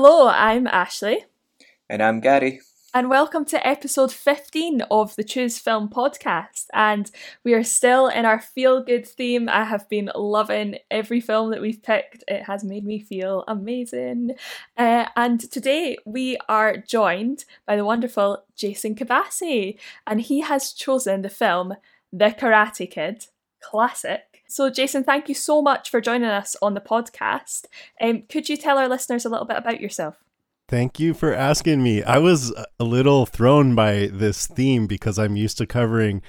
Hello, I'm Ashley. And I'm Gary. And welcome to episode 15 of the Choose Film podcast. And we are still in our feel good theme. I have been loving every film that we've picked, it has made me feel amazing. Uh, and today we are joined by the wonderful Jason Cabassi, and he has chosen the film The Karate Kid classic. So, Jason, thank you so much for joining us on the podcast. Um, could you tell our listeners a little bit about yourself? Thank you for asking me. I was a little thrown by this theme because I'm used to covering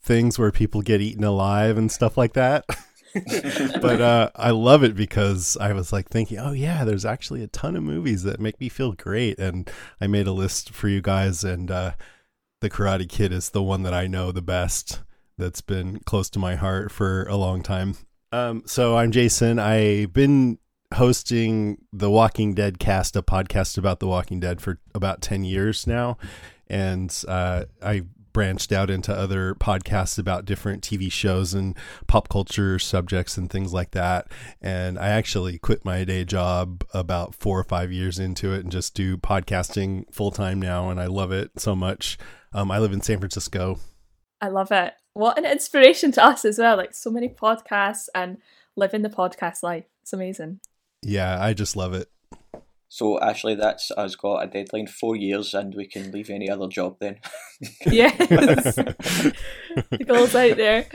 things where people get eaten alive and stuff like that. but uh, I love it because I was like thinking, oh yeah, there's actually a ton of movies that make me feel great, and I made a list for you guys, and uh, The Karate Kid is the one that I know the best that's been close to my heart for a long time. Um, so I'm Jason. I've been hosting the Walking Dead cast, a podcast about The Walking Dead for about 10 years now. And uh, I branched out into other podcasts about different TV shows and pop culture subjects and things like that. And I actually quit my day job about four or five years into it and just do podcasting full time now. And I love it so much. Um, I live in San Francisco. I love it what an inspiration to us as well. Like so many podcasts and living the podcast life. It's amazing. Yeah, I just love it. So Ashley, that's us got a deadline four years, and we can leave any other job then. yes, the goal's out there.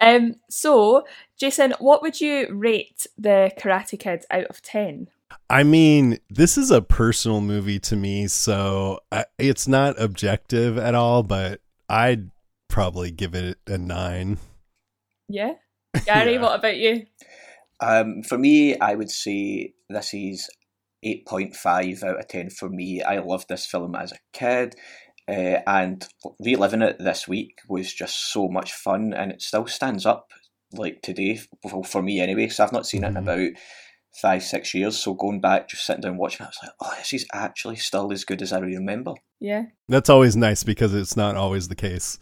Um, so Jason, what would you rate the Karate Kid out of ten? I mean, this is a personal movie to me, so I, it's not objective at all. But I'd probably give it a nine. Yeah. Gary, yeah. what about you? Um, for me, I would say this is 8.5 out of 10 for me. I loved this film as a kid. Uh, and reliving it this week was just so much fun, and it still stands up like today well, for me anyway. So I've not seen mm-hmm. it in mm-hmm. about five, six years. So going back, just sitting down watching it, I was like, oh, this is actually still as good as I remember. Yeah, that's always nice because it's not always the case.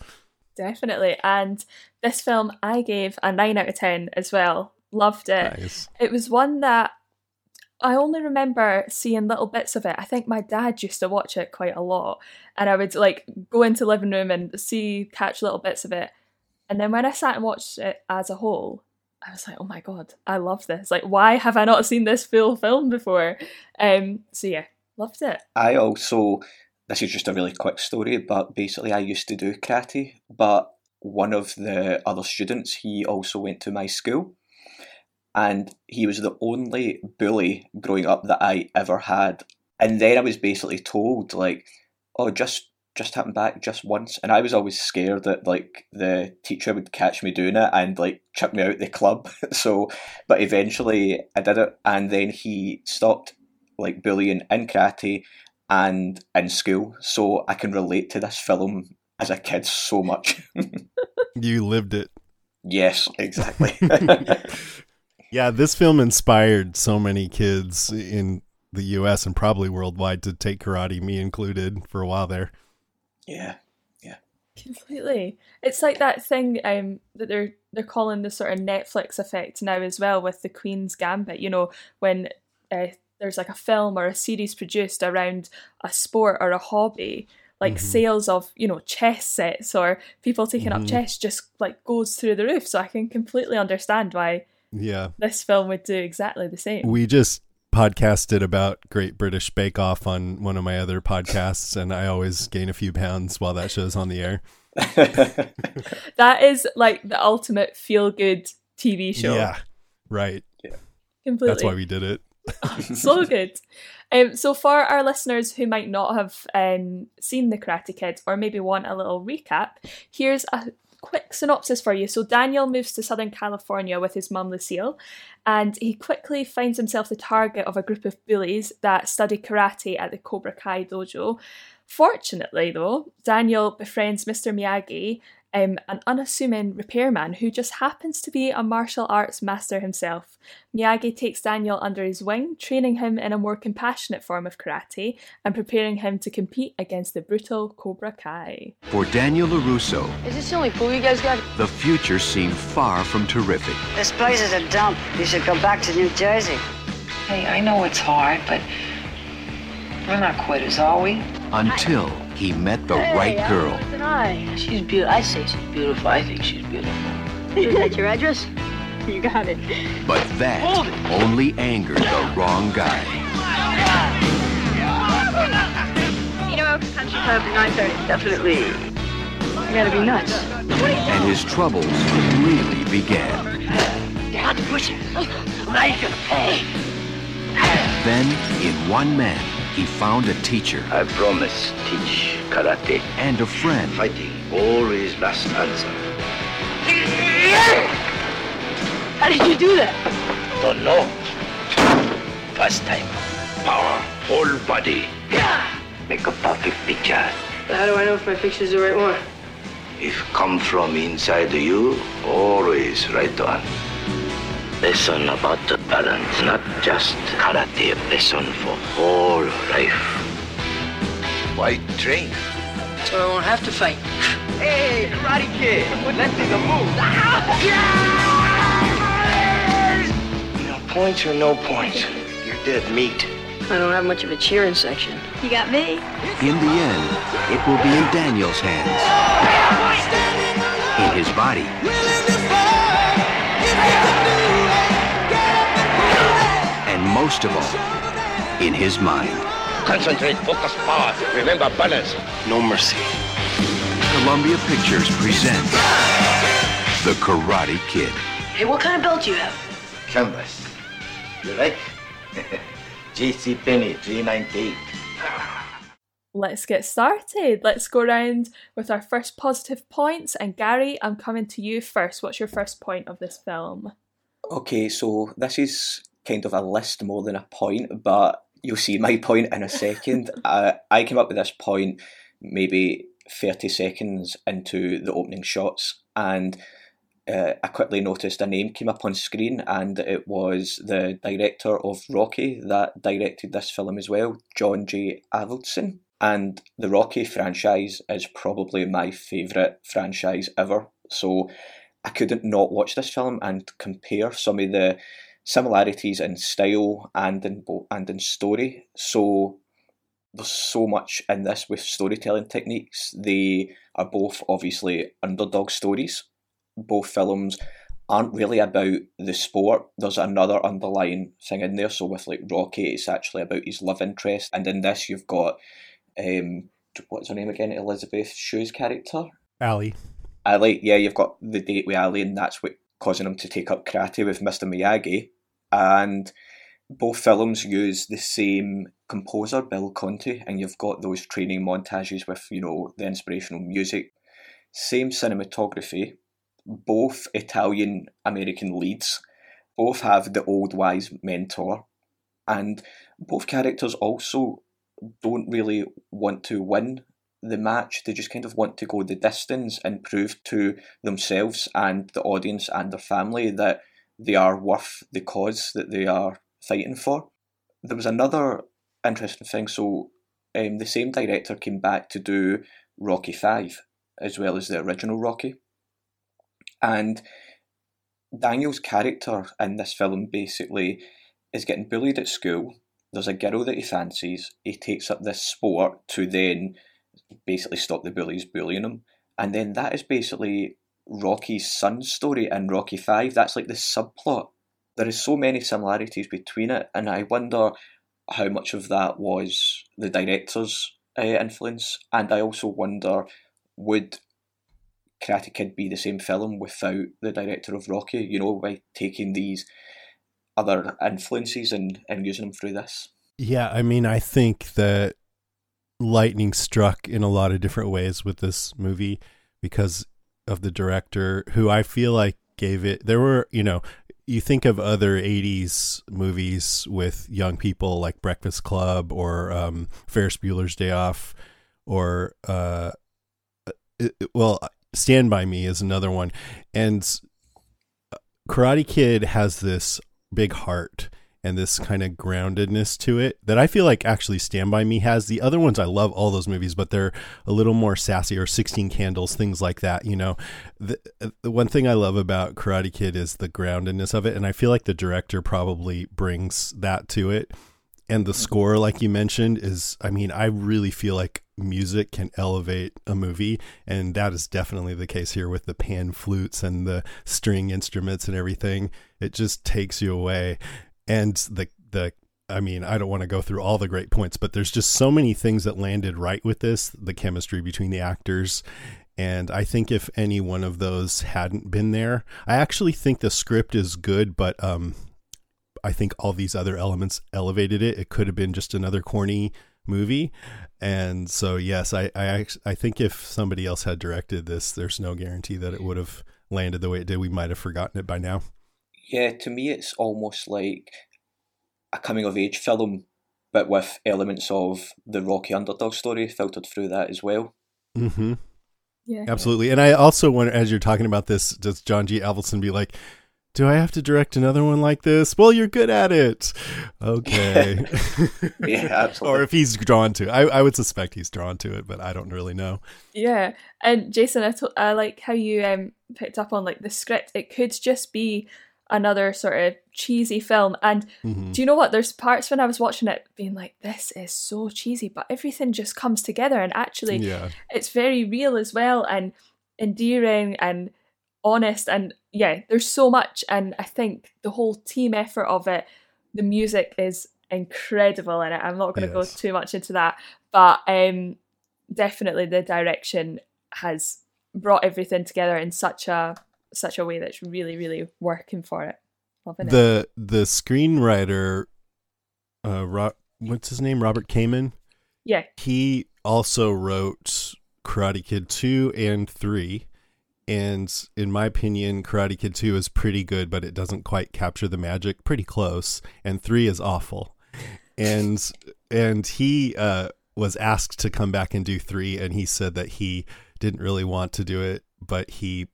Definitely. And this film I gave a 9 out of 10 as well. Loved it. Nice. It was one that I only remember seeing little bits of it. I think my dad used to watch it quite a lot. And I would like go into living room and see catch little bits of it. And then when I sat and watched it as a whole, I was like, oh my god, I love this. Like, why have I not seen this full film before? Um, so yeah, loved it. I also this is just a really quick story, but basically, I used to do karate, but one of the other students, he also went to my school, and he was the only bully growing up that I ever had. And then I was basically told, like, oh, just just happen back just once, and I was always scared that like the teacher would catch me doing it and like chuck me out the club. so, but eventually I did it, and then he stopped like bullying in karate and in school, so I can relate to this film as a kid so much. you lived it. Yes, exactly. yeah, this film inspired so many kids in the US and probably worldwide to take karate, me included, for a while there. Yeah. Yeah. Completely. It's like that thing um, that they're they're calling the sort of Netflix effect now as well with the Queen's Gambit, you know, when uh, there's like a film or a series produced around a sport or a hobby like mm-hmm. sales of you know chess sets or people taking mm-hmm. up chess just like goes through the roof. So i can completely understand why yeah. this film would do exactly the same. We just podcasted about great british bake off on one of my other podcasts and i always gain a few pounds while that show's on the air. That is like the ultimate feel good tv show. Yeah. Right. Yeah. Completely. That's why we did it so good. Um, so, for our listeners who might not have um, seen The Karate Kid or maybe want a little recap, here's a quick synopsis for you. So, Daniel moves to Southern California with his mum Lucille, and he quickly finds himself the target of a group of bullies that study karate at the Cobra Kai dojo. Fortunately, though, Daniel befriends Mr. Miyagi, um, an unassuming repairman who just happens to be a martial arts master himself. Miyagi takes Daniel under his wing, training him in a more compassionate form of karate and preparing him to compete against the brutal Cobra Kai. For Daniel LaRusso, is this the only pool you guys got? The future seemed far from terrific. This place is a dump. You should go back to New Jersey. Hey, I know it's hard, but We're not quitters, are we? Until he met the right girl. And I. She's beautiful. I say she's beautiful. I think she's beautiful. Is that your address? You got it. But that only angered the wrong guy. You know, country club at 9.30. Definitely. You gotta be nuts. And his troubles really began. You have to push it. Now you gonna pay. Then, in one man, he found a teacher I promise teach karate. and a friend Fighting always last answer. How did you do that? Don't know. First time. Power. Whole body. Yeah. Make a perfect picture. How do I know if my picture's the right one? If come from inside you, always right on. Lesson about the balance, not just karate. Lesson for whole life. Why train? So I won't have to fight. Hey, karate kid! Let's see the move. No points or no points? You're dead meat. I don't have much of a cheering section. You got me. In the end, it will be in Daniel's hands. In his body. Most of all, in his mind. Concentrate, focus, power. Remember balance. No mercy. Columbia Pictures presents The Karate Kid. Hey, what kind of belt do you have? Canvas. You like? JC Penney, 398. Let's get started. Let's go around with our first positive points. And Gary, I'm coming to you first. What's your first point of this film? Okay, so this is kind of a list more than a point, but you'll see my point in a second. uh, I came up with this point maybe 30 seconds into the opening shots, and uh, I quickly noticed a name came up on screen, and it was the director of Rocky that directed this film as well, John J. Avildsen. And the Rocky franchise is probably my favourite franchise ever. So I couldn't not watch this film and compare some of the similarities in style and in and in story. So there's so much in this with storytelling techniques. They are both obviously underdog stories. Both films aren't really about the sport. There's another underlying thing in there. So with like Rocky, it's actually about his love interest, and in this you've got um, what's her name again? Elizabeth Shue's character. Ali. Ali, yeah, you've got the date with Ali, and that's what causing him to take up karate with Mr. Miyagi. And both films use the same composer, Bill Conti, and you've got those training montages with, you know, the inspirational music. Same cinematography, both Italian American leads, both have the old wise mentor, and both characters also don't really want to win the match. They just kind of want to go the distance and prove to themselves and the audience and their family that they are worth the cause that they are fighting for. There was another interesting thing. So, um, the same director came back to do Rocky Five as well as the original Rocky, and Daniel's character in this film basically is getting bullied at school. There's a girl that he fancies. He takes up this sport to then basically stop the bullies bullying him. And then that is basically Rocky's son's story in Rocky Five. That's like the subplot. There is so many similarities between it, and I wonder how much of that was the director's uh, influence. And I also wonder would Karate Kid be the same film without the director of Rocky? You know, by taking these other influences and, and using them through this. Yeah, I mean, I think that lightning struck in a lot of different ways with this movie because of the director who I feel like gave it there were, you know, you think of other 80s movies with young people like Breakfast Club or um, Ferris Bueller's Day Off or uh, it, well Stand by Me is another one. And Karate Kid has this big heart and this kind of groundedness to it that I feel like actually Stand By Me has. The other ones, I love all those movies, but they're a little more sassy or 16 Candles, things like that. You know, the, uh, the one thing I love about Karate Kid is the groundedness of it. And I feel like the director probably brings that to it. and the mm-hmm. score like you mentioned is i mean i really feel like music can elevate a movie and that is definitely the case here with the pan flutes and the string instruments and everything it just takes you away and the the I mean, I don't want to go through all the great points, but there's just so many things that landed right with this, the chemistry between the actors. And I think if any one of those hadn't been there, I actually think the script is good, but um, I think all these other elements elevated it. It could have been just another corny movie. And so, yes, I, I, I think if somebody else had directed this, there's no guarantee that it would have landed the way it did. We might have forgotten it by now. Yeah, to me, it's almost like a coming of age film, but with elements of the Rocky underdog story filtered through that as well. Mm-hmm. Yeah. Absolutely. And I also wonder, as you're talking about this, does John G. Avildsen be like, do I have to direct another one like this? Well, you're good at it. Okay. yeah, absolutely. or if he's drawn to, I, I would suspect he's drawn to it, but I don't really know. Yeah, and Jason, I, to- I like how you um picked up on like the script. It could just be another sort of cheesy film. And Mhm. do you know what? There's parts when I was watching it being like, this is so cheesy, but everything just comes together. And actually, Yeah. it's very real as well and endearing and honest. And yeah, there's so much. And I think the whole team effort of it, the music is incredible in it. I'm not going to Yes. go too much into that, but um, definitely the direction has brought everything together in such a such a way that's really really working for it. Loving it. The the screenwriter, uh, Ro- what's his name? Robert Kamen. Yeah, He also wrote Karate Kid two and three, and in my opinion, Karate Kid two is pretty good, but it doesn't quite capture the magic. Pretty close, and three is awful. And and he uh, was asked to come back and do three, and he said that he didn't really want to do it, but he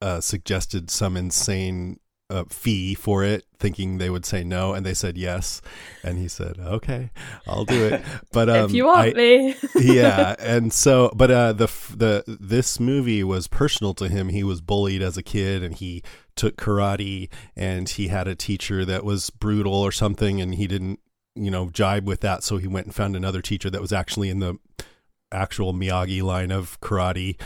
uh, suggested some insane uh, fee for it, thinking they would say no, and they said yes, and he said, "Okay, I'll do it." But um, if you want I- me. yeah, and so, but uh, the the this movie was personal to him. He was bullied as a kid, and he took karate, and he had a teacher that was brutal or something, and he didn't, you know, jibe with that. So he went and found another teacher that was actually in the actual Miyagi line of karate,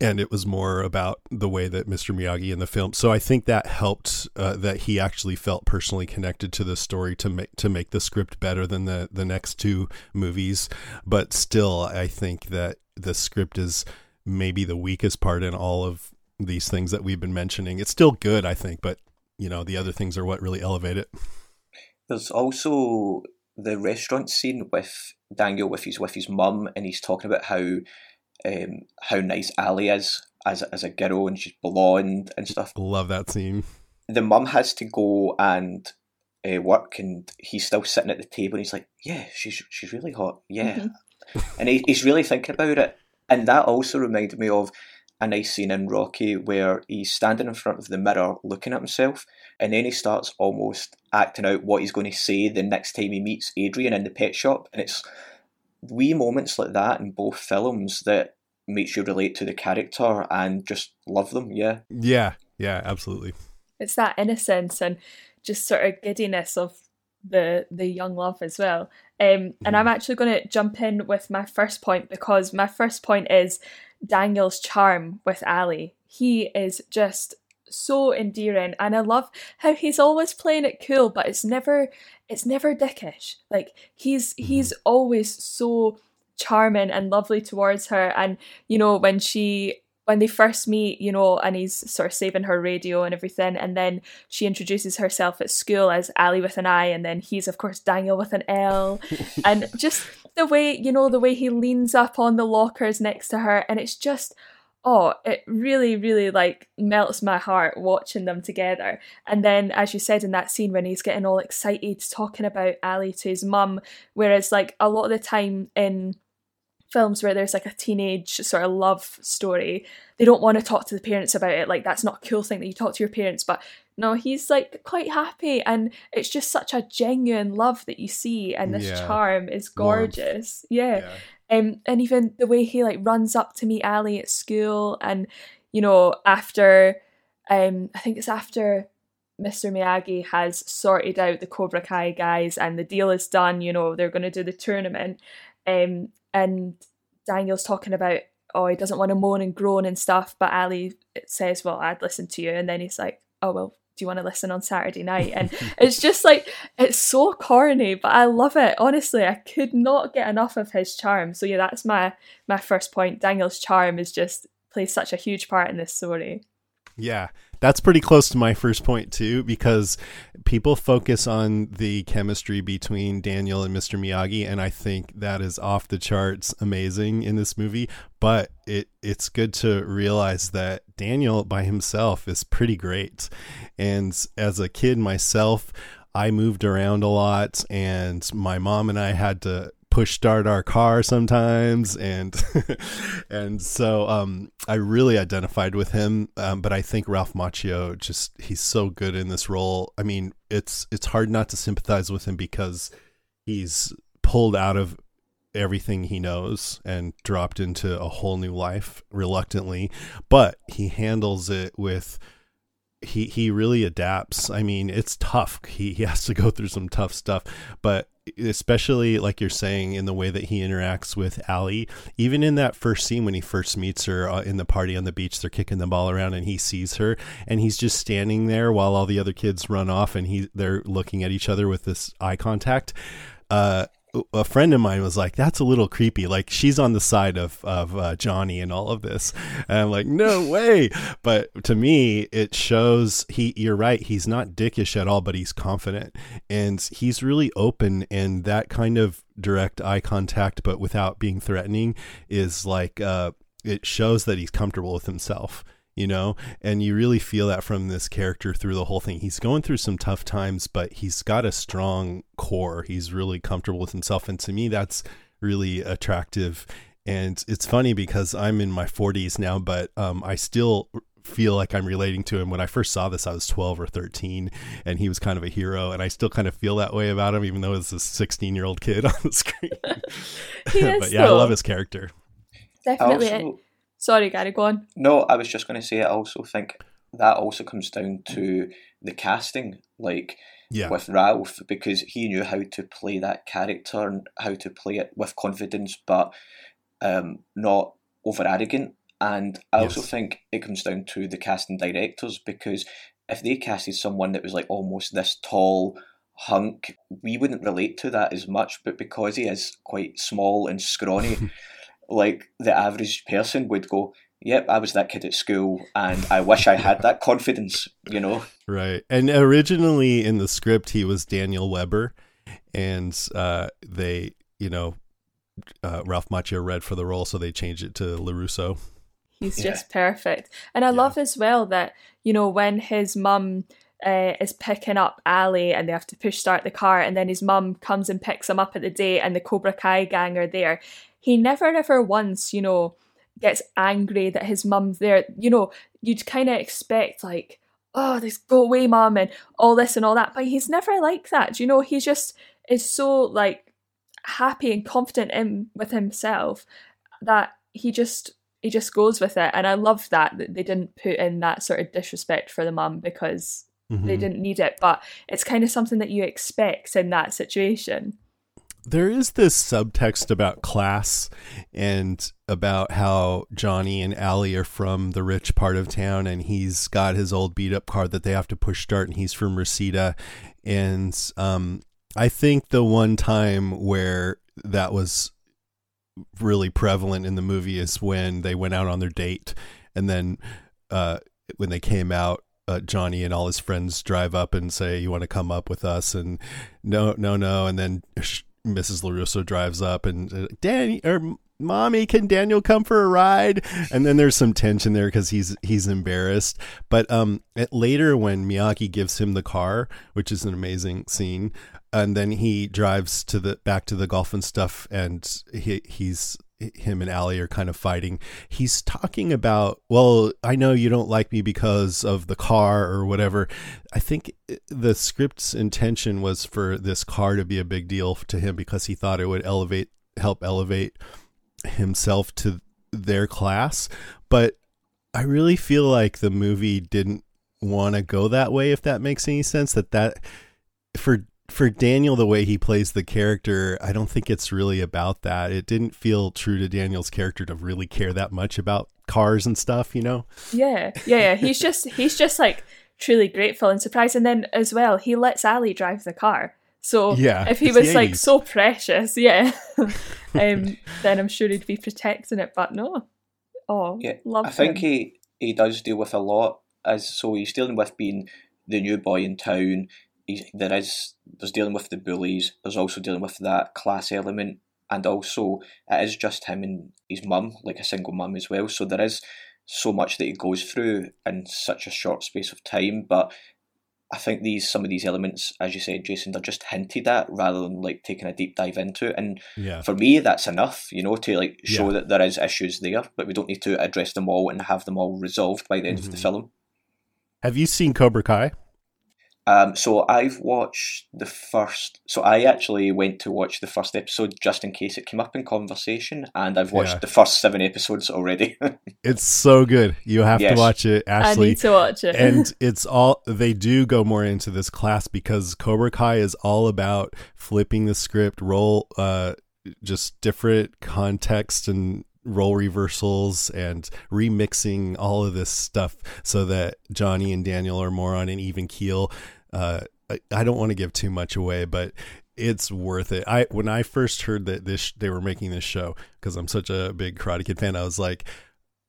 and it was more about the way that Mr. Miyagi in the film. So I think that helped uh, that he actually felt personally connected to the story to make to make the script better than the the next two movies. But still, I think that the script is maybe the weakest part in all of these things that we've been mentioning. It's still good, I think, but you know the other things are what really elevate it. There's also the restaurant scene with Daniel with his with his mum, and he's talking about how um, how nice Ali is as as a girl, and she's blonde and stuff. Love that scene. The mum has to go and uh, work, and he's still sitting at the table, and he's like, "Yeah, she's she's really hot, yeah," and he, he's really thinking about it. And that also reminded me of a nice scene in Rocky where he's standing in front of the mirror looking at himself, and then he starts almost acting out what he's going to say the next time he meets Adrian in the pet shop, and it's wee moments like that in both films that makes you relate to the character and just love them. Yeah, Yeah, yeah, absolutely. it's that innocence and just sort of giddiness of the the young love as well. Um, and I'm actually going to jump in with my first point because my first point is Daniel's charm with Ali. He is just so endearing, and I love how he's always playing it cool, but it's never it's never dickish. Like he's mm-hmm. he's always so charming and lovely towards her, and you know when she when they first meet, you know, and he's sort of saving her radio and everything, and then she introduces herself at school as Ali with an I, and then he's of course Daniel with an L, and just the way you know the way he leans up on the lockers next to her, and it's just oh, it really, really like melts my heart watching them together. And then, as you said in that scene, when he's getting all excited talking about Ali to his mum, whereas like a lot of the time in films where there's like a teenage sort of love story, they don't want to talk to the parents about it. Like that's not a cool thing that you talk to your parents, but no, he's like quite happy, and it's just such a genuine love that you see, and this Yeah. charm is gorgeous. yeah. Um, and even the way he like runs up to meet Ali at school, and you know after, um, I think it's after Mr. Miyagi has sorted out the Cobra Kai guys and the deal is done, you know, they're going to do the tournament. Um, and Daniel's talking about, oh, he doesn't want to moan and groan and stuff. But Ali says, well, I'd listen to you. And then he's like, oh, well, do you want to listen on Saturday night? And it's just like, it's so corny, but I love it. Honestly, I could not get enough of his charm. So yeah, that's my, my first point. Daniel's charm is just plays such a huge part in this story. Yeah, that's pretty close to my first point too, because people focus on the chemistry between Daniel and Mr. Miyagi, and I think that is off the charts amazing in this movie. But it it's good to realize that Daniel by himself is pretty great. And as a kid myself, I moved around a lot, and my mom and I had to push start our car sometimes and and so um, I really identified with him um, but I think Ralph Macchio just he's so good in this role I mean it's it's hard not to sympathize with him because he's pulled out of everything he knows and dropped into a whole new life reluctantly but he handles it with he he really adapts. I mean, it's tough. He he has to go through some tough stuff, but especially like you're saying in the way that he interacts with Ali, even in that first scene when he first meets her uh, in the party on the beach, they're kicking the ball around and he sees her and he's just standing there while all the other kids run off and he they're looking at each other with this eye contact. Uh, a friend of mine was like, "That's a little creepy." Like she's on the side of of uh, Johnny and all of this, and I'm like, "No way!" But to me, it shows he. You're right. He's not dickish at all, but he's confident and he's really open. And that kind of direct eye contact, but without being threatening, is like uh, it shows that he's comfortable with himself you know? And you really feel that from this character through the whole thing. He's going through some tough times but he's got a strong core. He's really comfortable with himself. And to me that's really attractive. And it's funny because i'm in my 40s now but um, i still feel like i'm relating to him. When i first saw this i was 12 or 13 and he was kind of a hero and i still kind of feel that way about him even though it's a 16 year old kid on the screen. But yeah i love his character. Definitely also, Sorry, Gary, go on. No, I was just going to say, I also think that also comes down to the casting, like yeah. with Ralph, because he knew how to play that character and how to play it with confidence, but um, not over arrogant. And I yes. also think it comes down to the casting directors because if they casted someone that was like almost this tall hunk, we wouldn't relate to that as much. But because he is quite small and scrawny, like the average person would go, Yep, I was that kid at school, and I wish I had that confidence, you know? Right. And originally in the script, he was Daniel Weber, and uh, they, you know, uh, Ralph Macchio read for the role, so they changed it to LaRusso. He's yeah. just perfect. And I yeah. love as well that, you know, when his mum uh, is picking up Ali and they have to push start the car, and then his mum comes and picks him up at the day, and the Cobra Kai gang are there he never ever once, you know, gets angry that his mum's there. You know, you'd kind of expect like, oh, this go away, mum, and all this and all that. But he's never like that. You know, he just is so like happy and confident in with himself that he just he just goes with it. And I love that that they didn't put in that sort of disrespect for the mum because mm-hmm. they didn't need it. But it's kind of something that you expect in that situation there is this subtext about class and about how Johnny and Ali are from the rich part of town and he's got his old beat up car that they have to push start and he's from Reseda. And um, I think the one time where that was really prevalent in the movie is when they went out on their date and then uh, when they came out uh, Johnny and all his friends drive up and say, "You want to come up with us?" And no, no, no. And then Mrs. LaRusso drives up and uh, Danny or mommy can daniel come for a ride and then there's some tension there because he's he's embarrassed but um later when miyagi gives him the car which is an amazing scene and then he drives to the back to the golf and stuff and he he's him and Ali are kind of fighting. He's talking about, well, I know you don't like me because of the car or whatever. I think the script's intention was for this car to be a big deal to him because he thought it would elevate, help elevate himself to their class. But I really feel like the movie didn't want to go that way if that makes any sense that that for for Daniel the way he plays the character I don't think it's really about that it didn't feel true to Daniel's character to really care that much about cars and stuff you know Yeah, yeah, yeah. He's just he's just like truly grateful and surprised, and then as well he lets Ali drive the car. So Yeah, if he was like 80s. so precious, yeah, um, then I'm sure he'd be protecting it. But no, oh, Yeah, love I think he he does deal with a lot as so he's dealing with being the new boy in town. There is there's dealing with the bullies. There's also dealing with that class element, and also it is just him and his mum, like a single mum as well. So there is so much that he goes through in such a short space of time. But I think these some of these elements, as you said, Jason, they're just hinted at rather than like taking a deep dive into it. And yeah for me that's enough you know to like show Yeah. that there is issues there but we don't need to address them all and have them all resolved by the end of the Mhm. film have you seen Cobra Kai um, so i've watched the first so i actually went to watch the first episode just in case it came up in conversation and i've watched Yeah. the first seven episodes already it's so good you have Yes. to watch it Ashley. I need to watch it. and it's all they do go more into this class because Cobra Kai is all about flipping the script, role, uh just different context and role reversals and remixing all of this stuff so that Johnny and Daniel are more on an even keel. Uh I, I don't want to give too much away, but it's worth it. I when I first heard that this they were making this show because I'm such a big Karate Kid fan, I was like,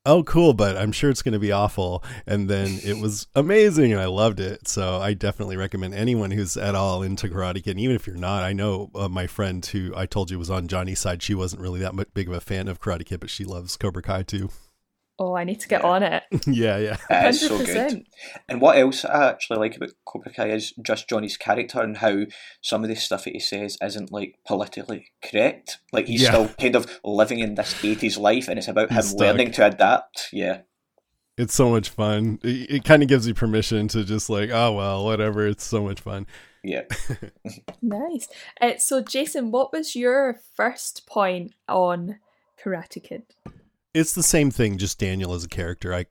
oh cool but i'm sure it's going to be awful. And then it was amazing and i loved it. So i definitely recommend anyone who's at all into karate kid and even if you're not i know uh, my friend who i told you was on johnny's side she wasn't really that much big of a fan of karate kid but she loves cobra kai too oh, I need to get Yeah. on it. yeah yeah it is so good and what else i actually like about cobra kai is just johnny's character and how some of the stuff that he says isn't like politically correct like he's Yeah. still kind of living in this 80s life and it's about him stuck. learning to adapt yeah it's so much fun it, it kind of gives you permission to just like oh well whatever it's so much fun yeah Nice. Uh, so, Jason, what was your first point on Karate Kid? It's the same thing just daniel as a character i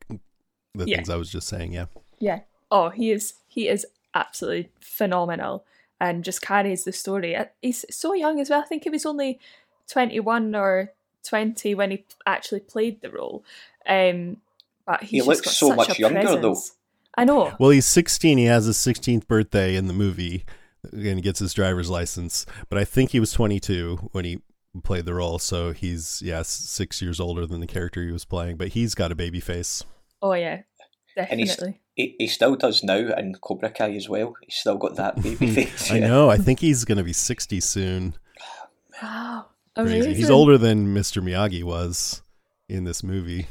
the Yeah. things i was just saying yeah Yeah. Oh, he is. He is absolutely phenomenal, and just carries the story. Uh, He's so young as well. I think he was only twenty-one or twenty when he actually played the role. Um, but he's He just looks got so such much a younger, though. I know. Well, he's 16. He has his 16th birthday in the movie and he gets his driver's license. But I think he was 22 when he played the role. So he's, yes, six years older than the character he was playing. But he's got a baby face. Oh yeah, And definitely. he, he still does now in Cobra Kai as well. He's still got that baby face. I yeah. know. I think he's going to be 60 soon. Wow, Crazy. amazing. He's older than Mr. Miyagi was in this movie.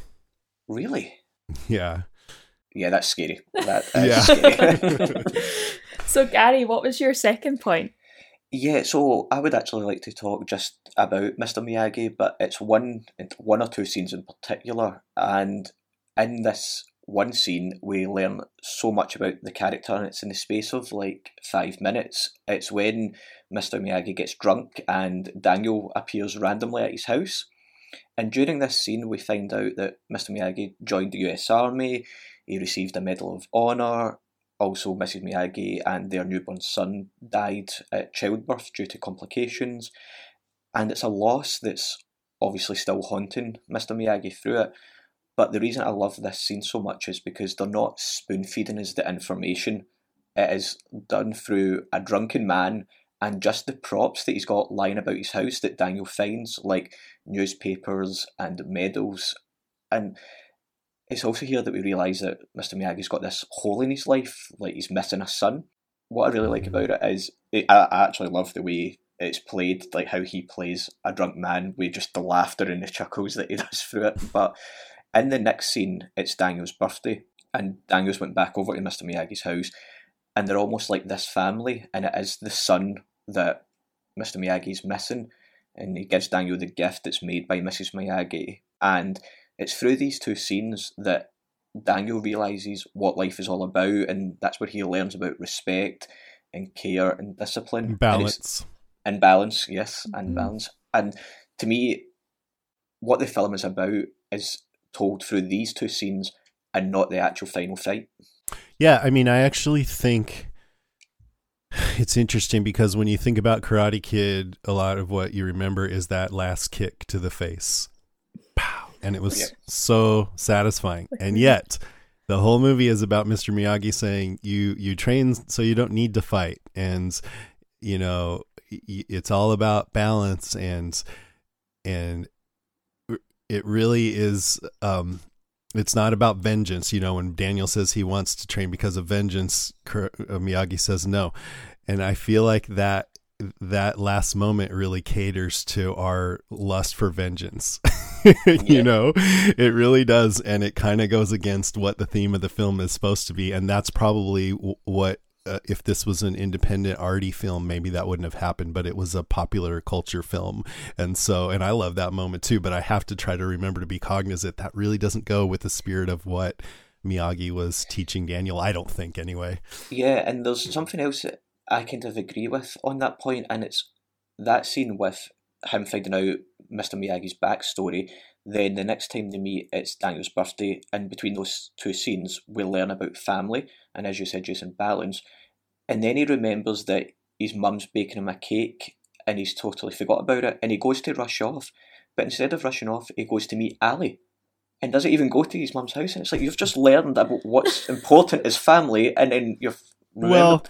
Really? Yeah. Yeah, that's scary. That is Yeah. scary. so, Gary, what was your second point? Yeah, so I would actually like to talk just about Mr. Miyagi, but it's one one or two scenes in particular, and in this one scene we learn so much about the character, and it's in the space of like five minutes. It's when Mr. Miyagi gets drunk and Daniel appears randomly at his house. And during this scene, we find out that Mr. Miyagi joined the US Army, he received a Medal of Honor. Also, Mrs. Miyagi and their newborn son died at childbirth due to complications. And it's a loss that's obviously still haunting Mr. Miyagi through it. But the reason I love this scene so much is because they're not spoon feeding us the information. It is done through a drunken man and just the props that he's got lying about his house that Daniel finds, like newspapers and medals. And it's also here that we realise that Mr. Miyagi's got this hole in his life, like he's missing a son. What I really like about it is, it, I, I actually love the way it's played, like how he plays a drunk man with just the laughter and the chuckles that he does through it. But in the next scene, it's Daniel's birthday, and Daniel's went back over to Mr. Miyagi's house, and they're almost like this family, and it is the son that Mr. Miyagi's missing, and he gives Daniel the gift that's made by Mrs. Miyagi, and it's through these two scenes that Daniel realizes what life is all about, and that's where he learns about respect and care and discipline, And Balance. and balance, yes, and Mhm. balance. And to me, what the film is about is told through these two scenes and not the actual final fight. Yeah, I mean, I actually think it's interesting because when you think about Karate Kid, a lot of what you remember is that last kick to the face. And it was Yeah. so satisfying. And yet, the whole movie is about Mr. Miyagi saying you you train so you don't need to fight and you know it's all about balance and and it really is um it's not about vengeance you know when daniel says he wants to train because of vengeance uh, miyagi says no and i feel like that that last moment really caters to our lust for vengeance you Yeah. know it really does and it kind of goes against what the theme of the film is supposed to be and that's probably w- what uh, if this was an independent arty film maybe that wouldn't have happened but it was a popular culture film and so and i love that moment too but i have to try to remember to be cognizant that really doesn't go with the spirit of what miyagi was teaching daniel i don't think anyway Yeah, and there's something else that I kind of agree with on that point, and it's that scene with him finding out Mr. Miyagi's backstory. Then the next time they meet, it's Daniel's birthday, and between those two scenes, we learn about family, and as you said, Jason, balance. And then he remembers that his mum's baking him a cake, and he's totally forgot about it, and he goes to rush off. But instead of rushing off, he goes to meet Ali, and doesn't even go to his mum's house. And it's like you've just learned about what's important is family, and then you've well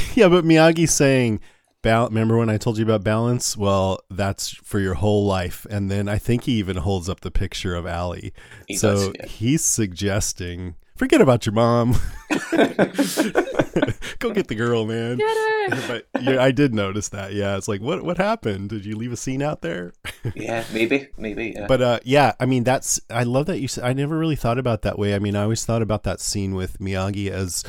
yeah but Miyagi saying Bal- remember when I told you about balance? Well, that's for your whole life. And then I think he even holds up the picture of Ali. He so does, yeah. he's suggesting forget about your mom. Go get the girl, man. Get her! but yeah, I did notice that. Yeah, it's like, what what happened? Did you leave a scene out there? yeah, maybe, maybe. Yeah. But uh, yeah, I mean, that's I love that you. said I never really thought about that way. I mean, I always thought about that scene with Miyagi as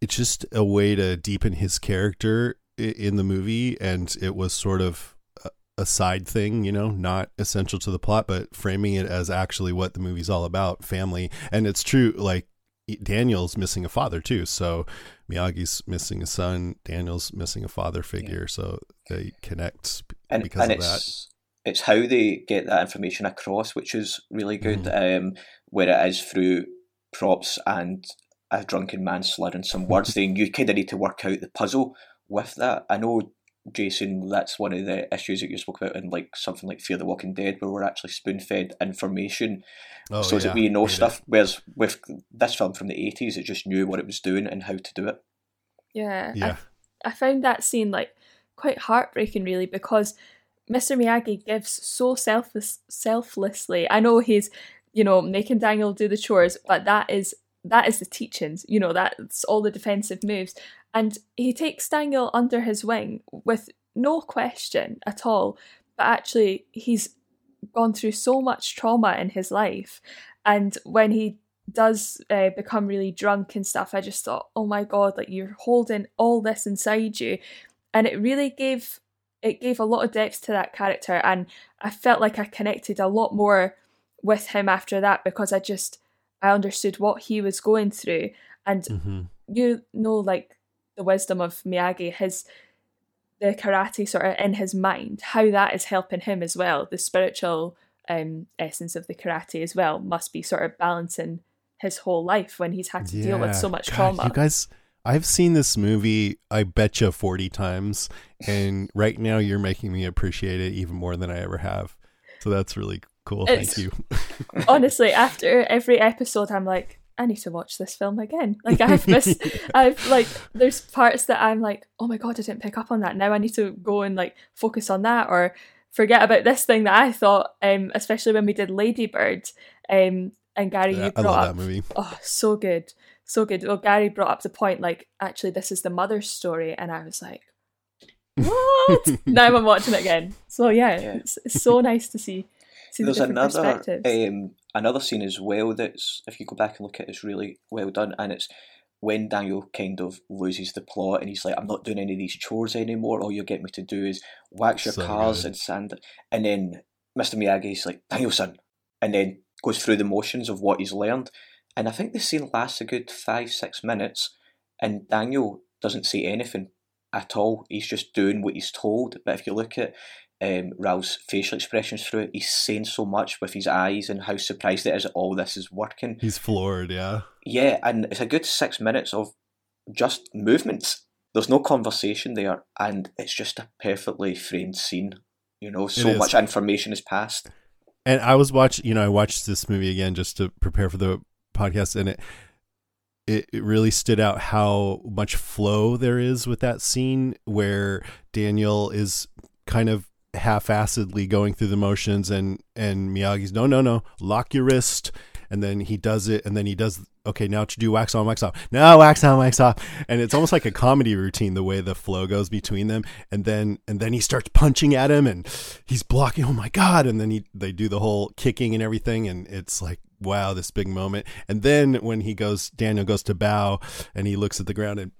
it's just a way to deepen his character in the movie, and it was sort of a- a side thing, you know, not essential to the plot, but framing it as actually what the movie's all about, family. And it's true, like Daniel's missing a father too, so Miyagi's missing a son, Daniel's missing a father figure, so they connect and because and of that. it's it's how they get that information across, which is really good. Mm-hmm. Um, where it is through props and a drunken man slurring some words. then you kind of need to work out the puzzle with that. I know, Jason, that's one of the issues that you spoke about in like something like Fear the Walking Dead, where we're actually spoon fed information Oh, so that yeah, we know hate stuff. Whereas with this film from the eighties, it just knew what it was doing and how to do it. Yeah. I Yeah. I found that scene like quite heartbreaking, really, because Mr. Miyagi gives so selfless, selflessly. I know he's, you know, making Daniel do the chores, but that is that is the teachings. You know, that's all the defensive moves, and he takes Daniel under his wing with no question at all. But actually, he's gone through so much trauma in his life, and when he does uh, become really drunk and stuff, I just thought, oh my god, like you're holding all this inside you, and it really gave it gave a lot of depth to that character, and I felt like I connected a lot more with him after that because I just I understood what he was going through, and Mhm. you know, like the wisdom of Miyagi, his the karate sort of in his mind, how that is helping him as well. The spiritual um, essence of the karate as well must be sort of balancing his whole life when he's had to deal with so much God, trauma. You guys, I've seen this movie, I bet you 40 times. And right now you're making me appreciate it even more than I ever have. So that's really cool. It's- Thank you. Honestly, after every episode, I'm like, I need to watch this film again. Like I've missed, I've like, there's parts that I'm like, oh my god, I didn't pick up on that. Now I need to go and like focus on that or forget about this thing that I thought. Um, especially when we did Ladybird. Um, and Gary, Yeah, you I brought love up that movie. Oh, so good. So good. Well, Gary brought up the point like, actually, this is the mother's story. And I was like, what? now I'm watching it again. So, yeah, Yeah. It's, it's so nice to see, see the There's different another perspectives. um, another scene as well that's if you go back and look at it, it's really well done, and it's when Daniel kind of loses the plot and he's like, "I'm not doing any of these chores anymore. All you get me to do is wax your So cars good. and sand." it." And then Mr. Miyagi's like, Daniel, son. and then goes through the motions of what he's learned. And I think the scene lasts a good five six minutes, and Daniel doesn't say anything at all. He's just doing what he's told. But if you look at um, Ralph's facial expressions through it. He's saying so much with his eyes and how surprised it is that all this is working. He's floored, yeah. Yeah, and it's a good six minutes of just movements. There's no conversation there, and it's just a perfectly framed scene. You know, so much information is passed. And I was watching, you know, I watched this movie again just to prepare for the podcast, and it it, it really stood out how much flow there is with that scene where Daniel is kind of half-assedly going through the motions and and Miyagi's no no no lock your wrist. And then he does it and then he does okay now to do wax on wax off. Now wax on wax off. And it's almost like a comedy routine the way the flow goes between them. And then and then he starts punching at him and he's blocking oh my god. And then he they do the whole kicking and everything and it's like wow this big moment. And then when he goes Daniel goes to bow and he looks at the ground and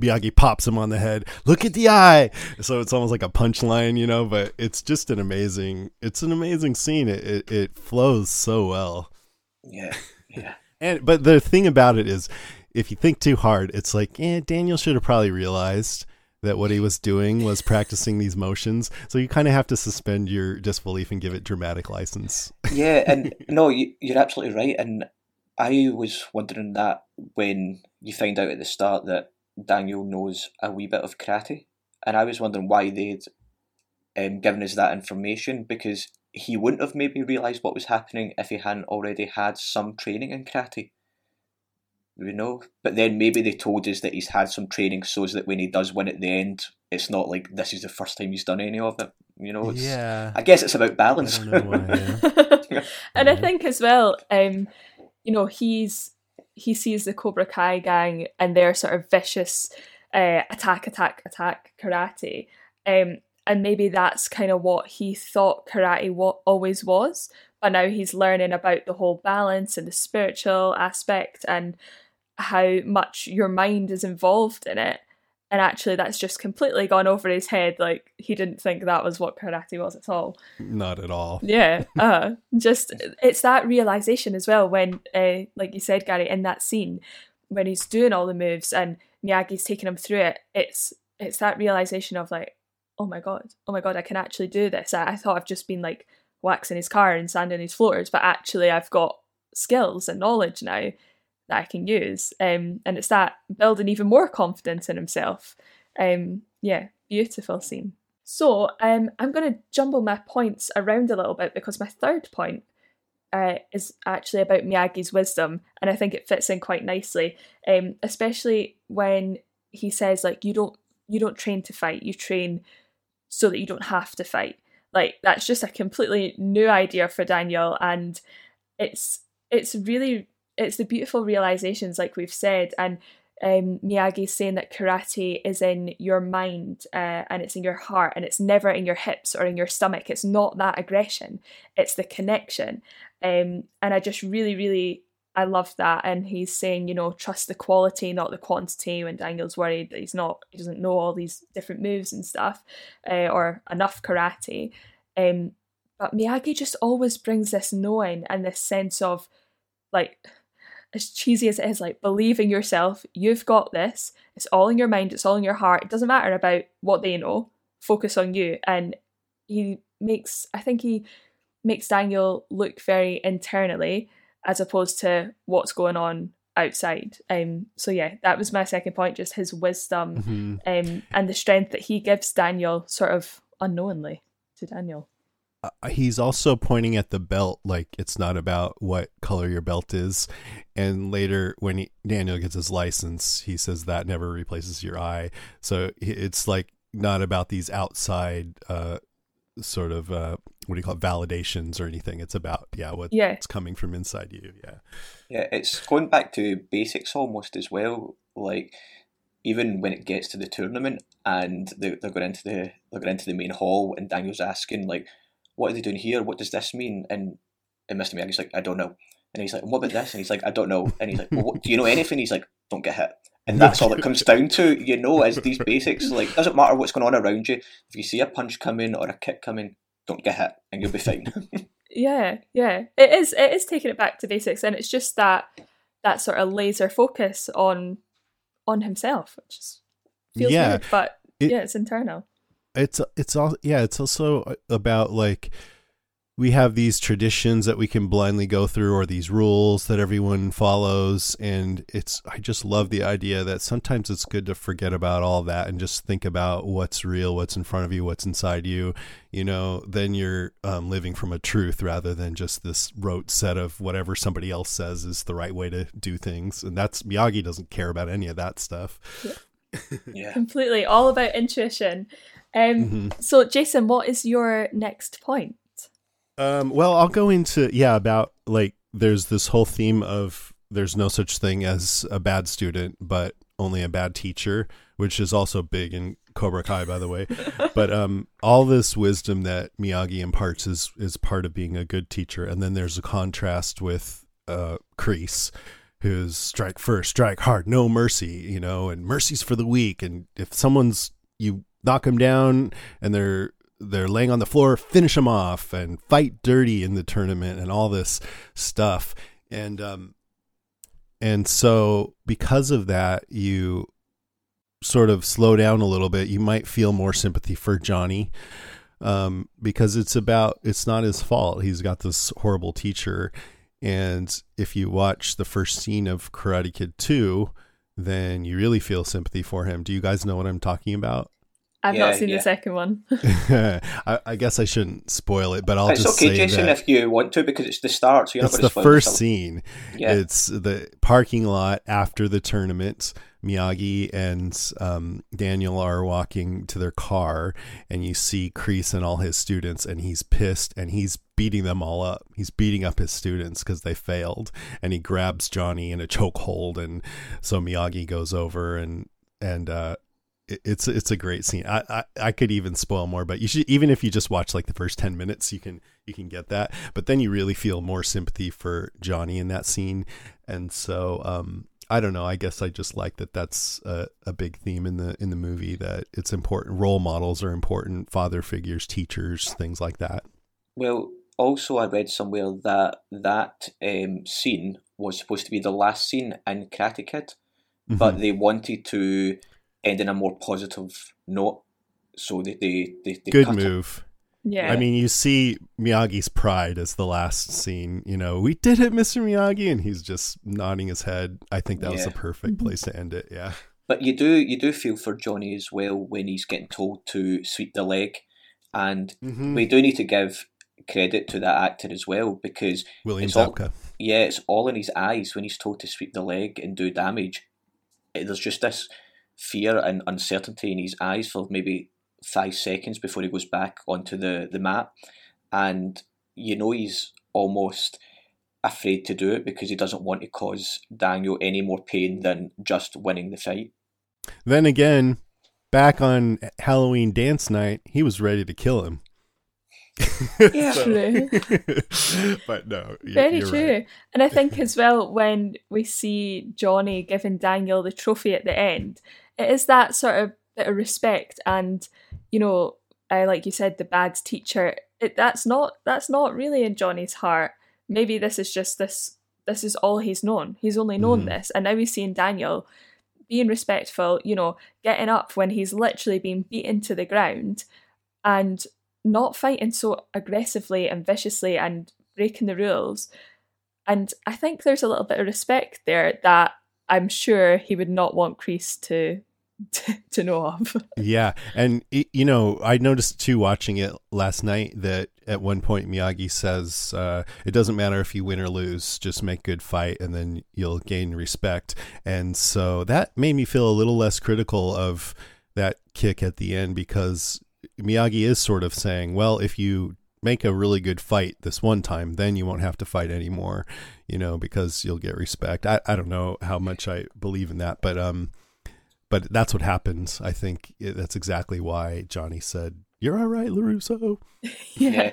Miyagi pops him on the head. Look at the eye. So it's almost like a punchline, you know. But it's just an amazing. It's an amazing scene. It it, it flows so well. Yeah, yeah. And but the thing about it is, if you think too hard, it's like, eh, Daniel should have probably realized that what he was doing was practicing these motions. So you kind of have to suspend your disbelief and give it dramatic license. yeah, and no, you, you're absolutely right. And I was wondering that when you find out at the start that Daniel knows a wee bit of karate, and I was wondering why they'd um, given us that information because he wouldn't have maybe realised what was happening if he hadn't already had some training in karate. You know, but then maybe they told us that he's had some training so that when he does win at the end, it's not like this is the first time he's done any of it. You know, it's, yeah. I guess it's about balance. I why, yeah. and I think as well, um, you know, he's he sees the Cobra Kai gang and their sort of vicious uh, attack, attack, attack karate. Um, and maybe that's kind of what he thought karate wa- always was. But now he's learning about the whole balance and the spiritual aspect and how much your mind is involved in it. And actually, that's just completely gone over his head. Like, he didn't think that was what karate was at all. Not at all. Yeah. Uh, just, it's that realization as well when, uh, like you said, Gary, in that scene, when he's doing all the moves and Miyagi's taking him through it, it's it's that realization of like, oh my god, oh my god, I can actually do this. I, I thought I've just been like waxing his car and sanding his floors, but actually I've got skills and knowledge now that I can use. Um, and it's that building even more confidence in himself. Um, yeah, beautiful scene. So um, I'm going to jumble my points around a little bit because my third point uh, is actually about Miyagi's wisdom, and I think it fits in quite nicely, um, especially when he says like you don't you don't train to fight, you train so that you don't have to fight. Like that's just a completely new idea for Daniel, and it's it's really it's the beautiful realizations, like we've said, and um, Miyagi's saying that karate is in your mind uh, and it's in your heart and it's never in your hips or in your stomach. It's not that aggression, it's the connection. Um, and I just really, really, I love that. And he's saying, you know, trust the quality, not the quantity. When Daniel's worried that he's not, he doesn't know all these different moves and stuff uh, or enough karate. Um, but Miyagi just always brings this knowing and this sense of like as cheesy as it is, like believe in yourself. You've got this. It's all in your mind. It's all in your heart. It doesn't matter about what they know. Focus on you. And he makes, I think he makes Daniel look very internally as opposed to what's going on outside. Um. So yeah, that was my second point. Just his wisdom, Mm-hmm. um, and the strength that he gives Daniel, sort of unknowingly to Daniel. Uh, he's also pointing at the belt like it's not about what color your belt is and later when he, daniel gets his license he says that never replaces your eye so it's like not about these outside uh sort of uh what do you call it validations or anything it's about yeah what's Yeah. coming from inside you yeah Yeah, it's going back to basics almost as well. Like even when it gets to the tournament and they, they're going into the they're going into the main hall and Daniel's asking like, "What are they doing here? What does this mean?" And and Mr. Miyagi's like, "I don't know." And he's like, "What about this?" And he's like, "I don't know." And he's like, well, what, "Do you know anything?" He's like, "Don't get hit." And that's all it comes down to, you know, is these basics. Like, doesn't matter what's going on around you. If you see a punch coming or a kick coming, don't get hit, and you'll be fine. Yeah, yeah. It is it is taking it back to basics and it's just that that sort of laser focus on on himself, which is feels Yeah, weird, but it- yeah, it's internal. It's it's all yeah it's also about like we have these traditions that we can blindly go through or these rules that everyone follows and it's i just love the idea that sometimes it's good to forget about all that and just think about what's real what's in front of you what's inside you you know then you're um, living from a truth rather than just this rote set of whatever somebody else says is the right way to do things and that's miyagi doesn't care about any of that stuff Yeah. Completely, all about intuition. Um, Mhm. So, Jason, what is your next point? Um, well, I'll go into yeah about like there's this whole theme of there's no such thing as a bad student, but only a bad teacher, which is also big in Cobra Kai, by the way. but um, all this wisdom that Miyagi imparts is is part of being a good teacher, and then there's a contrast with uh, Kreese, who's strike first, strike hard, no mercy, you know, and mercy's for the weak, and if someone's you knock them down and they're they're laying on the floor, finish them off and fight dirty in the tournament and all this stuff. And um and so because of that, you sort of slow down a little bit. You might feel more sympathy for Johnny um because it's about it's not his fault. He's got this horrible teacher and if you watch the first scene of Karate Kid 2, then you really feel sympathy for him. Do you guys know what I'm talking about? I've Yeah, not seen yeah. the second one. I, I guess I shouldn't spoil it, but I'll it's just okay, say Jason, that if you want to, because it's the start, so you're it's not the spoil first yourself. scene. Yeah. It's the parking lot after the tournament. Miyagi and um, Daniel are walking to their car, and you see Kreese and all his students, and he's pissed, and he's beating them all up. He's beating up his students because they failed, and he grabs Johnny in a chokehold, and so Miyagi goes over and and uh, it- it's it's a great scene. I, I I could even spoil more, but you should even if you just watch like the first ten minutes, you can you can get that. But then you really feel more sympathy for Johnny in that scene, and so um, I don't know. I guess I just like that. That's a, a big theme in the in the movie that it's important. Role models are important. Father figures, teachers, things like that. Well, also, I read somewhere that that um, scene was supposed to be the last scene in Karate Kid, but Mhm. they wanted to end in a more positive note, so they they, they, they good cut it. move. Yeah. I mean, you see Miyagi's pride as the last scene. You know, we did it, Mr. Miyagi, and he's just nodding his head. I think that was Yeah. the perfect place to end it. Yeah. But you do you do feel for Johnny as well when he's getting told to sweep the leg, and Mhm. we do need to give credit to that actor as well because William it's all- yeah, it's all in his eyes when he's told to sweep the leg and do damage. There's just this fear and uncertainty in his eyes for maybe five seconds before he goes back onto the, the mat. And you know he's almost afraid to do it because he doesn't want to cause Daniel any more pain than just winning the fight. Then again, back on Halloween dance night, he was ready to kill him. Yeah. True. but no, y- Very true. right. And I think as well, when we see Johnny giving Daniel the trophy at the end, it is that sort of bit of respect and, you know, uh, like you said, the bad teacher. It, that's not that's not really in Johnny's heart. Maybe this is just this. This is all he's known. He's only known Mhm. this, and now he's seeing Daniel being respectful. You know, getting up when he's literally being beaten to the ground, and not fighting so aggressively and viciously and breaking the rules. And I think there's a little bit of respect there that I'm sure he would not want Kreese to to, to know of. Yeah, and you know, I noticed too watching it last night that at one point Miyagi says, uh, "It doesn't matter if you win or lose, just make good fight, and then you'll gain respect." And so that made me feel a little less critical of that kick at the end because Miyagi is sort of saying, "Well, if you make a really good fight this one time, then you won't have to fight anymore, you know, because you'll get respect." I, I don't know how much I believe in that, but um but that's what happens. I think it- that's exactly why Johnny said, "You're all right, LaRusso." Yeah.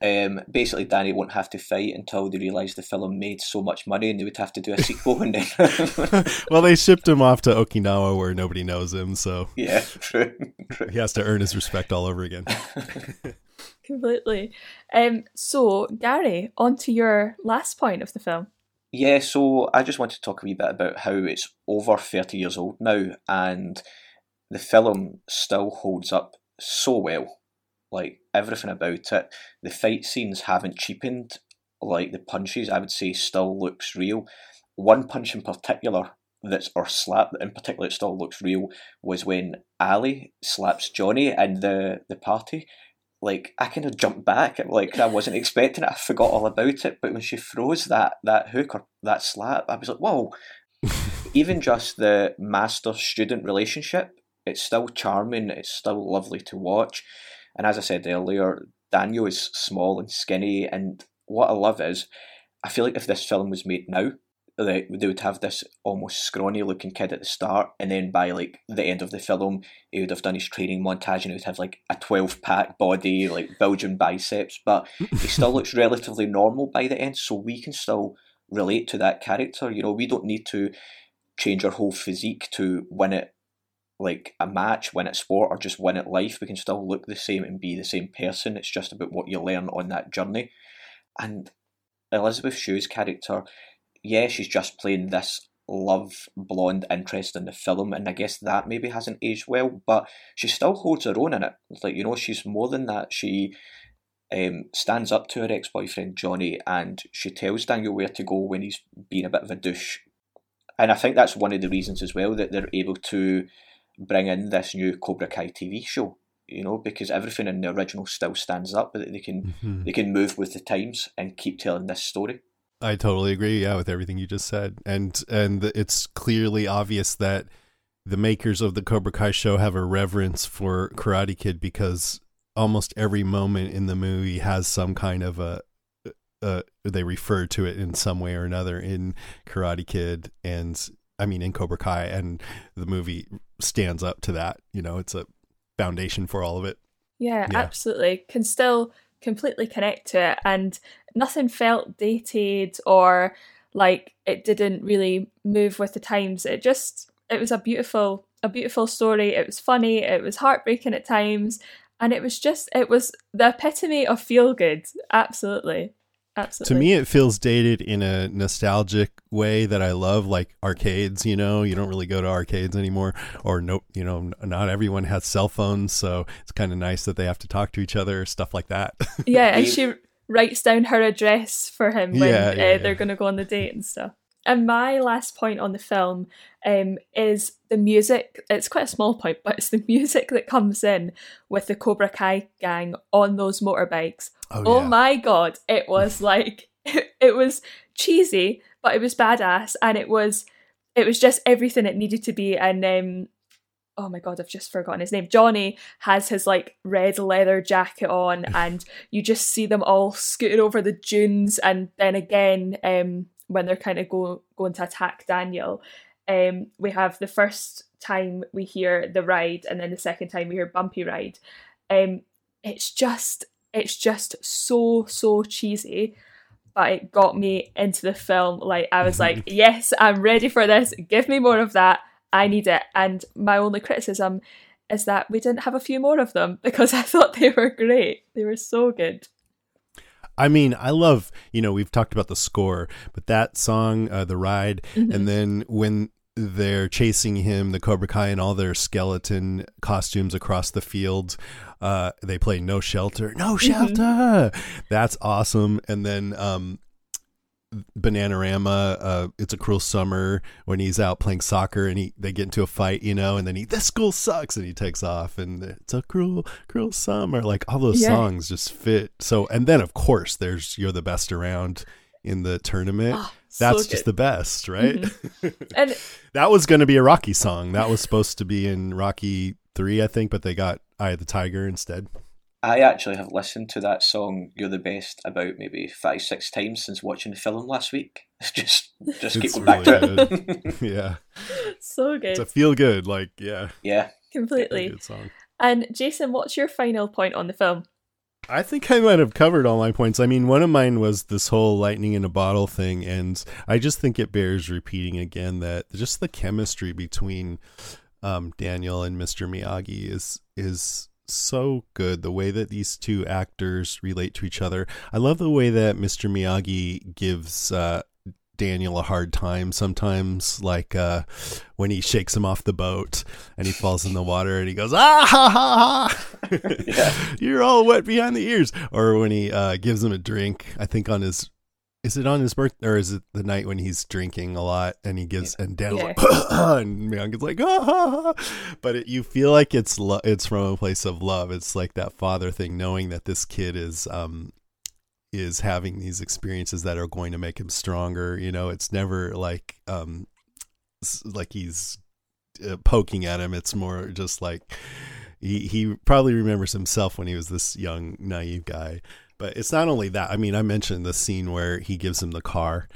Um, basically, Danny won't have to fight until they realise the film made so much money and they would have to do a sequel. and then, well, they shipped him off to Okinawa where nobody knows him, so yeah, true, true. he has to earn his respect all over again. Completely. Um, so, Gary, on to your last point of the film. Yeah, so I just want to talk a wee bit about how it's over 30 years old now and the film still holds up so well. Like everything about it. The fight scenes haven't cheapened. Like the punches, I would say, still looks real. One punch in particular that's or slap in particular that still looks real was when Ali slaps Johnny in the the party. Like I kind of jumped back, like I wasn't expecting it. I forgot all about it, but when she throws that that hook or that slap, I was like, "Whoa!" Even just the master student relationship, it's still charming. It's still lovely to watch. And as I said earlier, Daniel is small and skinny, and what I love is, I feel like if this film was made now, they, they would have this almost scrawny looking kid at the start, and then by like the end of the film, he would have done his training montage, and he would have like a twelve pack body, like Belgian biceps, but he still looks relatively normal by the end, so we can still relate to that character. You know, we don't need to change our whole physique to win it like a match, win at sport, or just win at life. We can still look the same and be the same person. It's just about what you learn on that journey. And Elizabeth Shue's character yeah, she's just playing this love blonde interest in the film, and I guess that maybe hasn't aged well, but she still holds her own in it. It's like, you know, she's more than that. She um, stands up to her ex boyfriend Johnny and she tells Daniel where to go when he's being a bit of a douche. And I think that's one of the reasons as well that they're able to bring in this new Cobra Kai TV show. You know, because everything in the original still stands up, but they can mm-hmm. they can move with the times and keep telling this story. I totally agree. Yeah, with everything you just said, and and it's clearly obvious that the makers of the Cobra Kai show have a reverence for Karate Kid because almost every moment in the movie has some kind of a uh, they refer to it in some way or another in Karate Kid and I mean in Cobra Kai and the movie stands up to that. You know, it's a foundation for all of it. Yeah, yeah. absolutely. Can still completely connect to it and nothing felt dated or like it didn't really move with the times it just it was a beautiful a beautiful story it was funny it was heartbreaking at times and it was just it was the epitome of feel good absolutely Absolutely. To me, it feels dated in a nostalgic way that I love, like arcades. You know, you don't really go to arcades anymore, or nope. You know, not everyone has cell phones, so it's kind of nice that they have to talk to each other, stuff like that. yeah, and she writes down her address for him when yeah, yeah, uh, they're going to go on the date and stuff. And my last point on the film um, is the music. It's quite a small point, but it's the music that comes in with the Cobra Kai gang on those motorbikes. Oh, oh yeah. my god, it was like it, it was cheesy, but it was badass, and it was it was just everything it needed to be. And um, oh my god, I've just forgotten his name. Johnny has his like red leather jacket on, and you just see them all scooting over the dunes, and then again, um, when they're kind of go, going to attack Daniel, um, we have the first time we hear the ride, and then the second time we hear Bumpy Ride. Um, it's just it's just so so cheesy but it got me into the film like i was like yes i'm ready for this give me more of that i need it and my only criticism is that we didn't have a few more of them because i thought they were great they were so good I mean, I love, you know, we've talked about the score, but that song, uh, The Ride, mm-hmm. and then when they're chasing him, the Cobra Kai, and all their skeleton costumes across the field. Uh, they play "No Shelter, No mm-hmm. Shelter." Mm-hmm. That's awesome. And then um, Bananarama, uh, "It's a Cruel Summer" when he's out playing soccer and he they get into a fight, you know, and then he this school sucks and he takes off and it's a cruel, cruel summer. Like all those yeah. songs just fit. So and then of course there's "You're the Best Around" in the tournament. Oh, That's so just the best, right? Mm-hmm. And that was going to be a Rocky song. That was supposed to be in Rocky three, I think, but they got Eye of the Tiger instead. I actually have listened to that song "You're the Best" about maybe five, six times since watching the film last week. just, just keep going back to it. yeah, so good. It's a feel good, like yeah, yeah, completely. Good song. And Jason, what's your final point on the film? I think I might have covered all my points. I mean, one of mine was this whole lightning in a bottle thing, and I just think it bears repeating again that just the chemistry between um, Daniel and Mr. Miyagi is is so good. The way that these two actors relate to each other. I love the way that Mr. Miyagi gives uh, Daniel a hard time sometimes, like uh, when he shakes him off the boat and he falls in the water and he goes, ah ha ha ha, Yeah. you're all wet behind the ears. Or when he uh, gives him a drink, I think on his, is it on his birthday or is it the night when he's drinking a lot and he gives, and Daniel's like, and Myung like, ah ha ha. But it, you feel like it's, lo- it's from a place of love. It's like that father thing, knowing that this kid is, um, is having these experiences that are going to make him stronger. You know, it's never like um like he's uh, poking at him. It's more just like he he probably remembers himself when he was this young naive guy. But it's not only that. I mean, I mentioned the scene where he gives him the car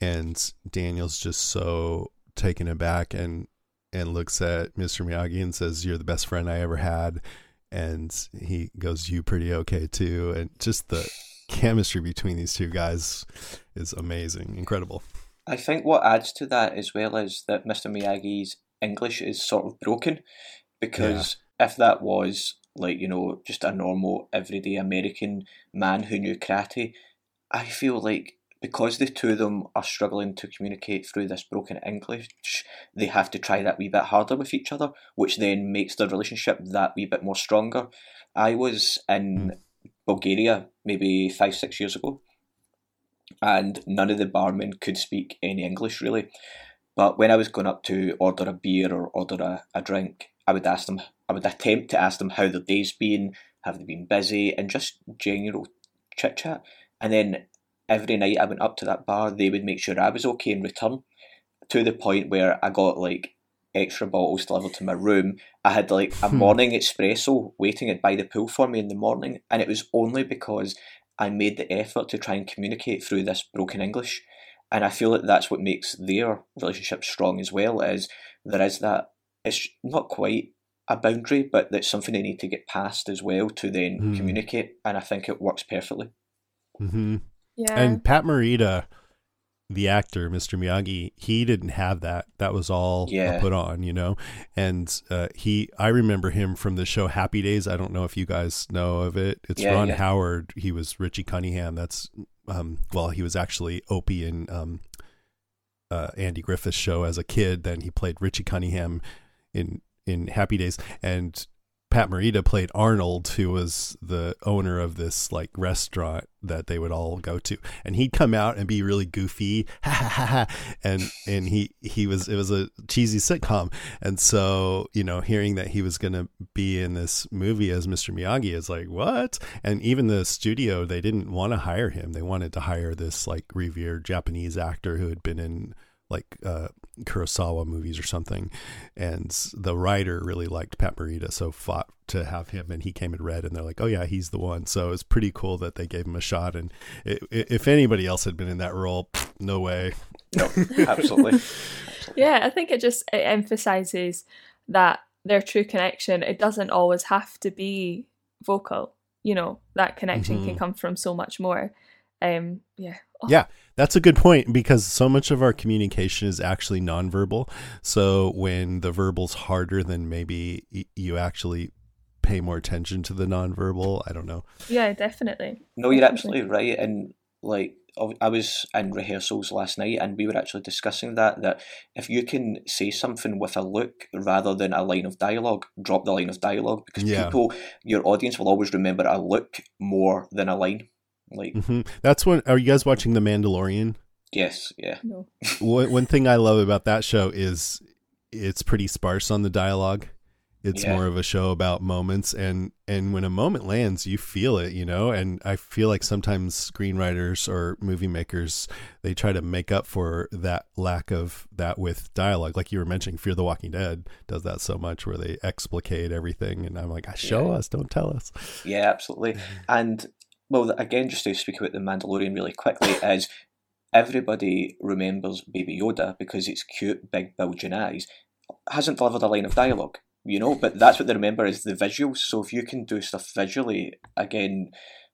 and Daniel's just so taken aback and and looks at Mr. Miyagi and says, "You're the best friend I ever had." And he goes, "You pretty okay too?" And just the chemistry between these two guys is amazing, incredible. I think what adds to that as well is that Mr. Miyagi's English is sort of broken because if that was like, you know, just a normal everyday American man who knew karate, I feel like because the two of them are struggling to communicate through this broken English, they have to try that wee bit harder with each other, which then makes their relationship that wee bit more stronger. I was in hmm. Bulgaria maybe five, six years ago, and none of the barmen could speak any English really. But when I was going up to order a beer or order a, a drink, I would ask them, I would attempt to ask them how their day's been, have they been busy, and just general chit chat. And then every night I went up to that bar, they would make sure I was okay in return, to the point where I got like extra bottles delivered to my room. I had like a hmm. morning espresso waiting it by the pool for me in the morning, and it was only because I made the effort to try and communicate through this broken English. And I feel that that's what makes their relationship strong as well. Is there is that it's not quite a boundary, but that's something they need to get past as well to then Mm. communicate. And I think it works perfectly. hmm Yeah. And Pat Morita, the actor, Mr. Miyagi, he didn't have that. That was all Yeah. put on, you know. And uh, he, I remember him from the show Happy Days. I don't know if you guys know of it. It's Yeah, Ron yeah. Howard. He was Richie Cunningham. That's um, well, he was actually Opie in um, uh, Andy Griffith's show as a kid. Then he played Richie Cunningham in in Happy Days, and Pat Morita played Arnold, who was the owner of this like restaurant that they would all go to, and he'd come out and be really goofy, ha ha ha, ha and and he he was it was a cheesy sitcom, and so you know hearing that he was to be in this movie as Mr. Miyagi is like what, and even the studio they didn't want to hire him, they wanted to hire this like revered Japanese actor who had been in like uh, Kurosawa movies or something. And the writer really liked Pat Morita, so fought to have him, and he came in red. And they're like, "Oh yeah, he's the one." So it's pretty cool that they gave him a shot. And i i if anybody else had been in that role, no way. No, absolutely. Yeah, I think it just it emphasizes that their true connection. It doesn't always have to be vocal. You know, that connection can Mhm. come from so much more. Um, yeah. Oh, Yeah, that's a good point because so much of our communication is actually nonverbal. So when the verbal's harder, then maybe y- you actually pay more attention to the nonverbal. I don't know. Yeah, definitely. No, you're Definitely. absolutely right. And like, I I was in rehearsals last night, and we were actually discussing that. That if you can say something with a look rather than a line of dialogue, drop the line of dialogue because Yeah. people, your audience will always remember a look more than a line. Like, hmm That's when. Are you guys watching The Mandalorian? yes, yeah, No. one, one thing I love about that show is it's pretty sparse on the dialogue. It's Yeah. more of a show about moments and and when a moment lands, you feel it, you know. And I feel like sometimes screenwriters or movie makers they try to make up for that lack of that with dialogue. Like you were mentioning, Fear the Walking Dead does that so much where they explicate everything, and I'm like, show Yeah. us, don't tell us. yeah, absolutely. And well, again, just to speak about the Mandalorian really quickly, is everybody remembers Baby Yoda because it's cute, big, bulging eyes. Hasn't delivered a line of dialogue, you know, but that's what they remember is the visuals. So if you can do stuff visually, again,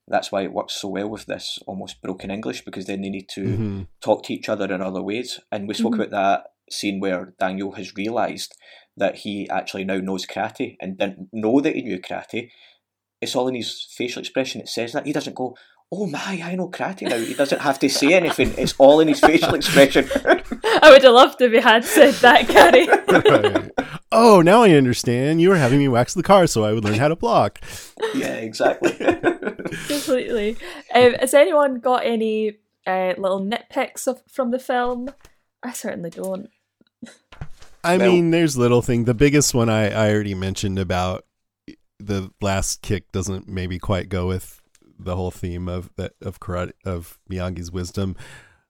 that's why it works so well with this almost broken English because then they need to Mhm. talk to each other in other ways. And we spoke Mhm. about that scene where Daniel has realised that he actually now knows karate and didn't know that he knew karate. It's all in his facial expression. It says that he doesn't go, oh my, I know karate now. He doesn't have to say anything. It's all in his facial expression. I would have loved if he had said that, Gary. Right. Oh, now I understand. You were having me wax the car so I would learn how to block. yeah, exactly. Completely. Um, has anyone got any uh, little nitpicks of, from the film? I certainly don't. I Well- mean, there's little thing. The biggest one I, I already mentioned about the last kick doesn't maybe quite go with the whole theme of that of karate of Miyagi's wisdom.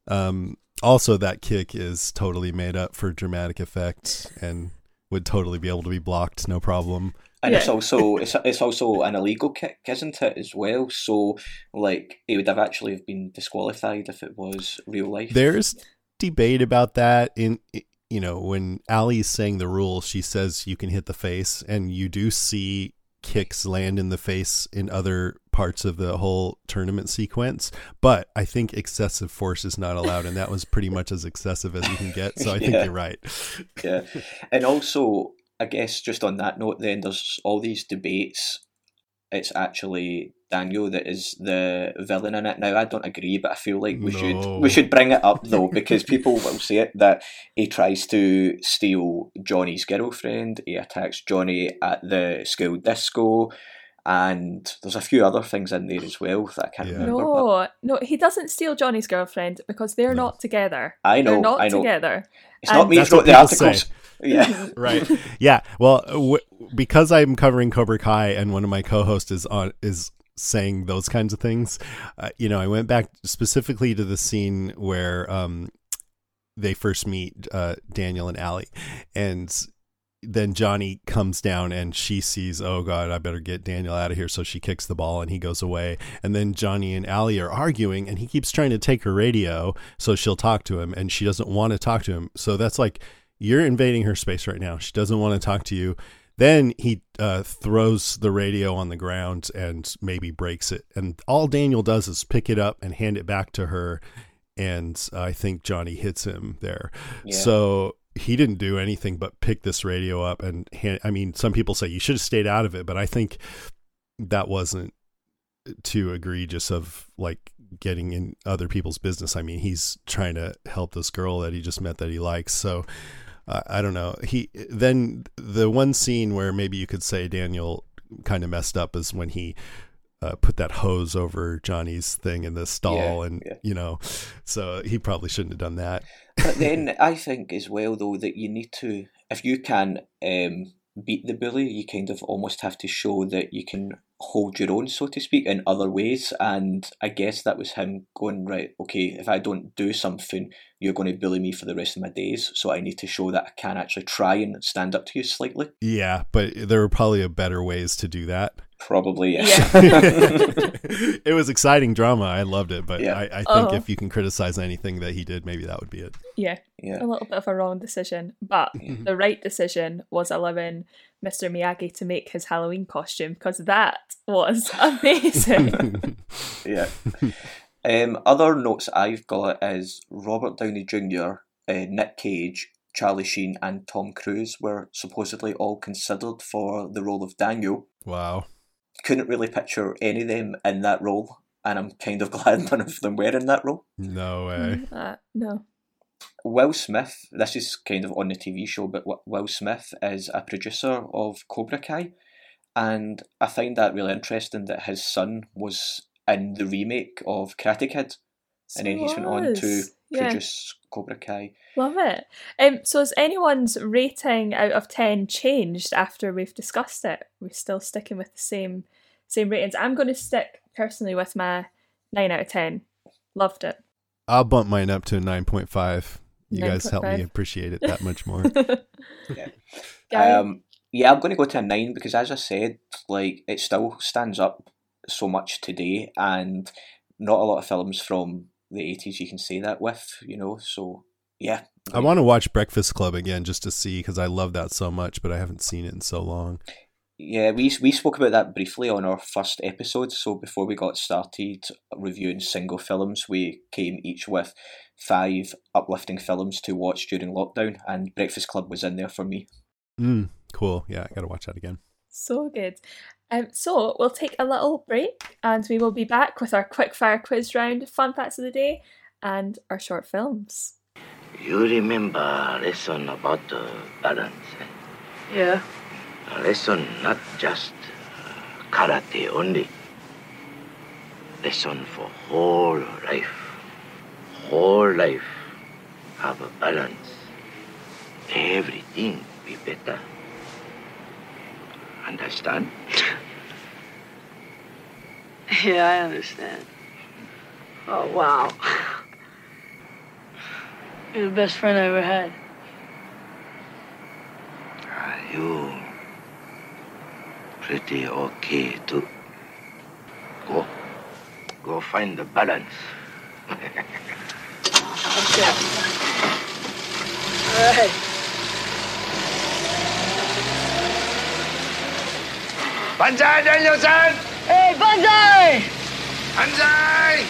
Um, also, that kick is totally made up for dramatic effect and would totally be able to be blocked, no problem. And it's also it's it's also an illegal kick, isn't it, as well? So like it would have actually have been disqualified if it was real life. There's debate about that in you know when Ali's saying the rule, she says you can hit the face, and you do see kicks land in the face in other parts of the whole tournament sequence. But I think excessive force is not allowed, and that was pretty much as excessive as you can get. So I think Yeah. you're right. yeah. And also, I guess just on that note, then there's all these debates. It's actually Daniel that is the villain in it. Now I don't agree, but I feel like we No. should we should bring it up though because people will say it that he tries to steal Johnny's girlfriend. He attacks Johnny at the school disco, and there's a few other things in there as well that I can't Yeah. remember. but No, no, he doesn't steal Johnny's girlfriend because they're No. not together. I know, They're not I know. together. It's not me who That's wrote the people articles. say. Yeah. right yeah well w- because i'm covering cobra kai and one of my co-hosts is on is saying those kinds of things. Uh, you know i went back specifically to the scene where um they first meet uh daniel and ali and then johnny comes down and she sees oh god i better get daniel out of here. So she kicks the ball and he goes away. And then johnny and ali are arguing and he keeps trying to take her radio so she'll talk to him and she doesn't want to talk to him. So that's like you're invading her space right now. She doesn't want to talk to you. Then he uh, throws the radio on the ground and maybe breaks it. And all Daniel does is pick it up and hand it back to her. And I think Johnny hits him there. Yeah. So he didn't do anything but pick this radio up and hand. I mean, some people say you should have stayed out of it, but I think that wasn't too egregious of like getting in other people's business. I mean, he's trying to help this girl that he just met that he likes. So uh, I don't know. He then the one scene where maybe you could say Daniel kind of messed up is when he uh, put that hose over Johnny's thing in the stall, Yeah, and yeah. you know, so he probably shouldn't have done that. But then I think as well though that you need to if you can um, beat the bully, you kind of almost have to show that you can hold your own, so to speak, in other ways. And I guess that was him going right. Okay, if I don't do something, you're going to bully me for the rest of my days. So I need to show that I can actually try and stand up to you slightly. Yeah, but there were probably better ways to do that. Probably yes. it was exciting drama. I loved it, but Yeah. I, I think Oh. if you can criticize anything that he did, maybe that would be it. Yeah, yeah. a little bit of a wrong decision, but the right decision was allowing Mr. Miyagi to make his Halloween costume because that was amazing. Yeah. um, other notes I've got is Robert Downey Jr., uh, Nick Cage, Charlie Sheen, and Tom Cruise were supposedly all considered for the role of Daniel. wow. Couldn't really picture any of them in that role, and I'm kind of glad none of them were in that role. No way. Uh, no. Will Smith, this is kind of on the TV show, but Wi- Will Smith is a producer of Cobra Kai, and I find that really interesting that his son was in the remake of Karate Kid. and then he's went on to was. Yeah, produce Cobra Kai. love it. Um, so has anyone's rating out of ten changed after we've discussed it? We're still sticking with the same same ratings. I'm going to stick personally with my nine out of ten. Loved it. I'll bump mine up to 9.5. You guys help me appreciate it that much more. Gary? Um, yeah, I'm going to go to a nine because, as I said, like it still stands up so much today, and not a lot of films from the 80s you can say that with, you know. So yeah, I want to watch Breakfast Club again just to see because I love that so much, but I haven't seen it in so long. Yeah, we we spoke about that briefly on our first episode. So before we got started reviewing single films, we came each with five uplifting films to watch during lockdown, and Breakfast Club was in there for me. Mm, cool. Yeah, I got to watch that again. So good. Um, so we'll take a little break and we will be back with our quick fire quiz round, fun facts of the day, and our short films. You remember lesson about the balance? eh? Yeah. A lesson not just uh, karate only. Lesson for whole life. Whole life have a balance. Everything be better. Understand? Yeah, I understand. Oh, wow. You're the best friend I ever had. Are you pretty okay too? Go. Go find the balance. Okay. All right. Banzai, Danielson! Hey, Banzai! Banzai!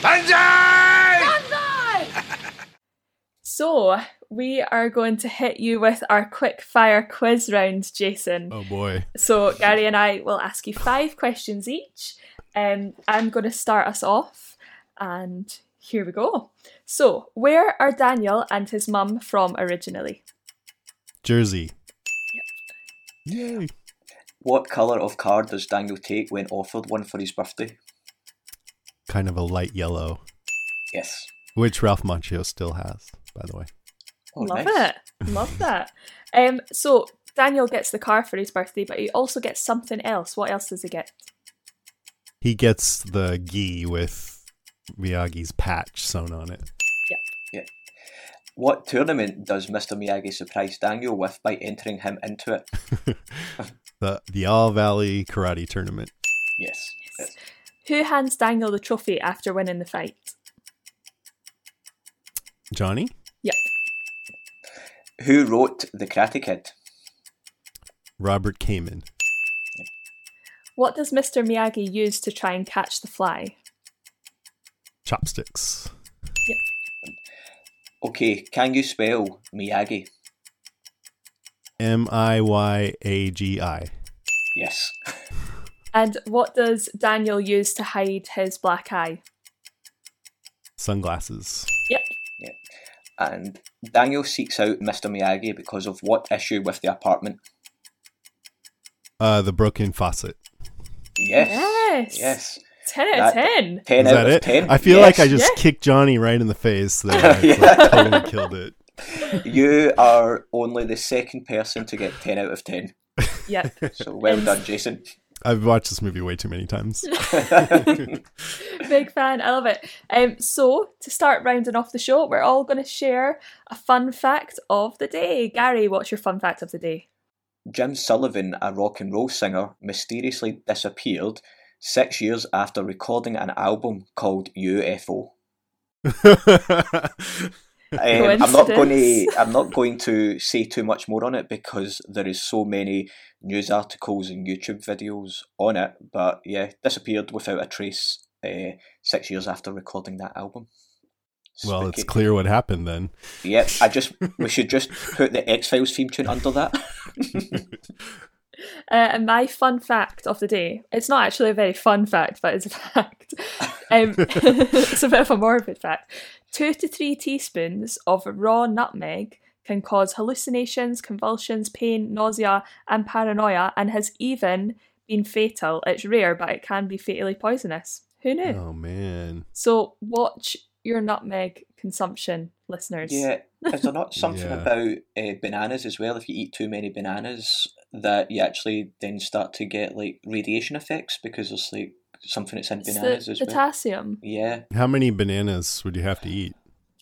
Banzai! Banzai! So we are going to hit you with our quick fire quiz round, Jason. Oh boy. So Gary and I will ask you five questions each. Um, I'm going to start us off, and here we go. So, where are Daniel and his mum from originally? Jersey. Yay. What colour of car does Daniel take when offered one for his birthday? Kind of a light yellow, Yes. which Ralph Macchio still has, by the way. Oh, Love nice. it. Love that. Um, so Daniel gets the car for his birthday, but he also gets something else. What else does he get? He gets the gi with Miyagi's patch sewn on it. What tournament does Mr. Miyagi surprise Daniel with by entering him into it? The the All Valley Karate Tournament. Yes. yes. Who hands Daniel the trophy after winning the fight? Johnny? Yep. Who wrote The Karate Kid? Robert Kamen. What does Mr. Miyagi use to try and catch the fly? Chopsticks. Okay, can you spell Miyagi? M I Y A G I. Yes. And what does Daniel use to hide his black eye? Sunglasses. Yep. Yep. And Daniel seeks out Mr. Miyagi because of what issue with the apartment? Uh, the broken faucet. Yes. Yes. Yes. 10 out of 10. 10 Is out that of it? 10. I feel Yes. like I just Yeah. kicked Johnny right in the face there. It's Yeah. like totally killed it. You are only the second person to get 10 out of 10. Yeah. So well done, Jason. I've watched this movie way too many times. Big fan. I love it. Um, so, to start rounding off the show, we're all going to share a fun fact of the day. Gary, what's your fun fact of the day? Jim Sullivan, a rock and roll singer, mysteriously disappeared six years after recording an album called UFO. Um, I'm not going to. I'm not going to say too much more on it because there is so many news articles and YouTube videos on it. But yeah, disappeared without a trace uh, six years after recording that album. well, it's clear what happened then. Yep, I just we should just put the X Files theme tune under that. Uh, and my fun fact of the day, it's not actually a very fun fact, but it's a fact. Um, it's a bit of a morbid fact. Two to three teaspoons of raw nutmeg can cause hallucinations, convulsions, pain, nausea, and paranoia, and has even been fatal. It's rare, but it can be fatally poisonous. Who knew? Oh man. So watch your nutmeg consumption, listeners. Yeah, is there not something Yeah. about uh, bananas as well? If you eat too many bananas, that you actually then start to get like radiation effects because there's like something that's in It's bananas the as well. potassium. Yeah. How many bananas would you have to eat?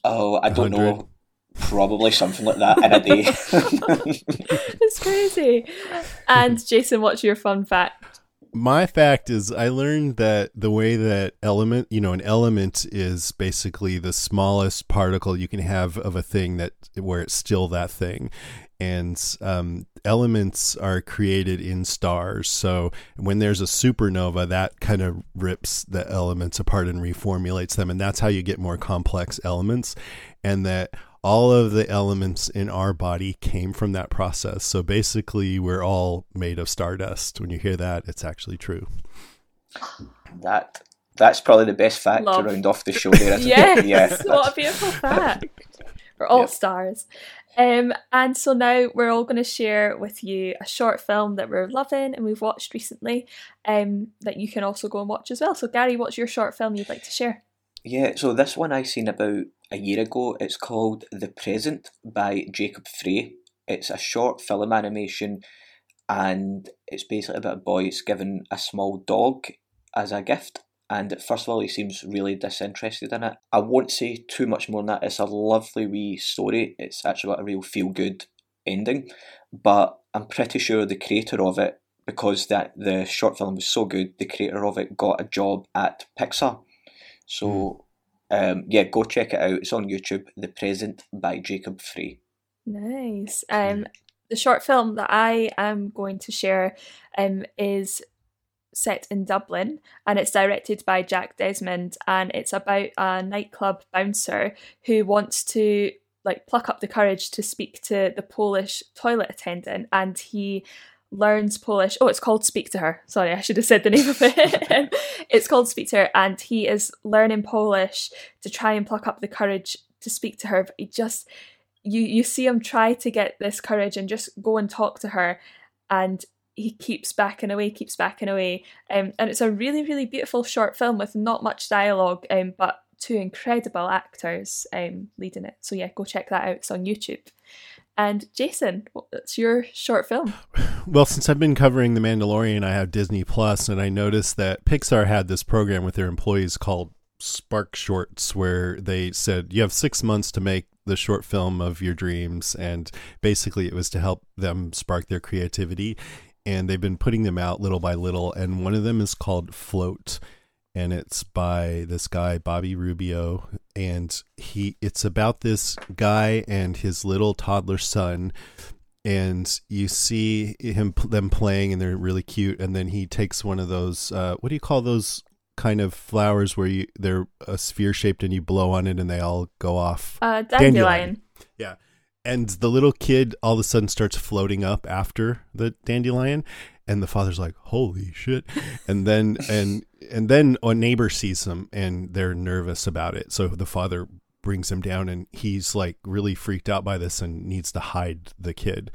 Oh, I don't 100? know. Probably something like that in a day. it's crazy. And Jason, what's your fun fact? My fact is I learned that the way that element, you know, an element is basically the smallest particle you can have of a thing that where it's still that thing. And um, elements are created in stars. So when there's a supernova, that kind of rips the elements apart and reformulates them. And that's how you get more complex elements. And that all of the elements in our body came from that process. So basically, we're all made of stardust. When you hear that, it's actually true. That that's probably the best fact Love. to round off the show there. isn't yes, yeah, what a beautiful fact. We're all Yep. stars. Um, and so now we're all going to share with you a short film that we're loving and we've watched recently um, that you can also go and watch as well. So, Gary, what's your short film you'd like to share? Yeah, so this one I seen about a year ago. It's called The Present by Jacob Frey. It's a short film animation and it's basically about a boy that's given a small dog as a gift. And first of all, he seems really disinterested in it. I won't say too much more than that. It's a lovely wee story. It's actually got a real feel good ending. But I'm pretty sure the creator of it, because that the short film was so good, the creator of it got a job at Pixar. So, hmm. Um, yeah, go check it out. It's on YouTube. The Present by Jacob Frey. Nice. Um, the short film that I am going to share um, is set in Dublin and it's directed by Jack Desmond and it's about a nightclub bouncer who wants to like pluck up the courage to speak to the Polish toilet attendant and he learns Polish. Oh, it's called Speak to Her. Sorry, I should have said the name of it. it's called Speak to Her and he is learning Polish to try and pluck up the courage to speak to her but he just you you see him try to get this courage and just go and talk to her and he keeps backing away keeps backing away um, and it's a really really beautiful short film with not much dialogue um, but two incredible actors um, leading it so yeah go check that out it's on youtube and jason what's your short film Well, since I've been covering The Mandalorian, I have Disney Plus, and I noticed that Pixar had this program with their employees called Spark Shorts, where they said you have six months to make the short film of your dreams, and basically it was to help them spark their creativity. And they've been putting them out little by little, and one of them is called Float, and it's by this guy Bobby Rubio, and he it's about this guy and his little toddler son and you see him them playing and they're really cute and then he takes one of those uh, what do you call those kind of flowers where you they're a sphere shaped and you blow on it and they all go off? Uh, dandelion, Dandelion. yeah. And the little kid all of a sudden starts floating up after the dandelion and the father's like holy shit. And then and and then a neighbor sees them and they're nervous about it. So the father brings him down and he's like really freaked out by this and needs to hide the kid.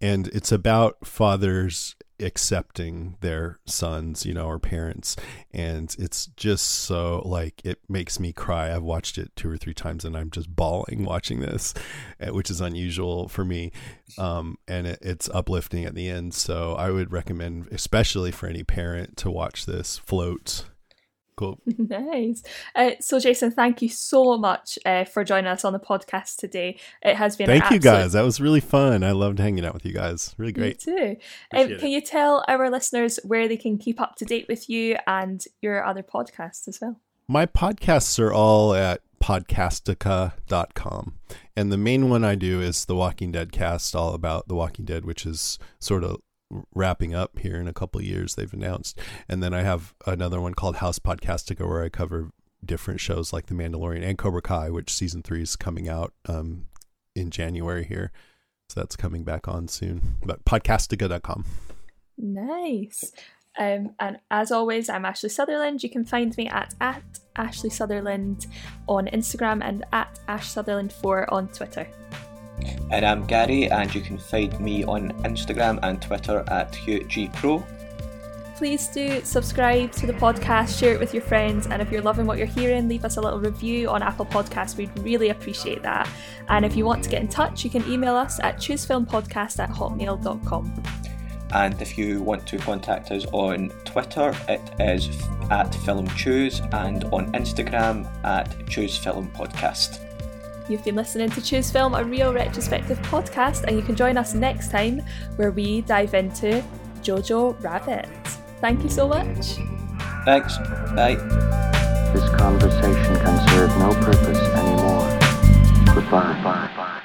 And it's about fathers accepting their sons you know or parents. And it's just so like it makes me cry. I've watched it two or three times and i'm just bawling watching this eh, which is unusual for me. Um, and it, it's uplifting at the end. So i would recommend especially for any parent to watch this float cool. Nice. Uh, so jason thank you so much uh, for joining us on the podcast today. It has been an thank you guys. That was really fun. I loved hanging out with you guys. Really great. Me too. Um, can you tell our listeners where they can keep up to date with you and your other podcasts as well? My podcasts are all at podcastica.com. And the main one I do is the Walking Dead cast, all about The Walking Dead, which is sort of wrapping up here in a couple years, they've announced. And then I have another one called House Podcastica, where I cover different shows like The Mandalorian and Cobra Kai, which season three is coming out um, in January here. So that's coming back on soon. But podcastica.com. Nice. Um, and as always, I'm Ashley Sutherland. You can find me at, at Ashley Sutherland on Instagram and at Ash Sutherland4 on Twitter. And I'm Gary, and you can find me on Instagram and Twitter at HughGPro. Please do subscribe to the podcast, share it with your friends, and if you're loving what you're hearing, leave us a little review on Apple Podcasts. We'd really appreciate that. And if you want to get in touch, you can email us at choosefilmpodcast at hotmail.com. And if you want to contact us on Twitter, it is at Film Choose, and on Instagram at Choose Film Podcast. You've been listening to Choose Film, a real retrospective podcast, and you can join us next time where we dive into Jojo Rabbit. Thank you so much. Thanks. Bye. This conversation can serve no purpose anymore. Goodbye. Bye, bye.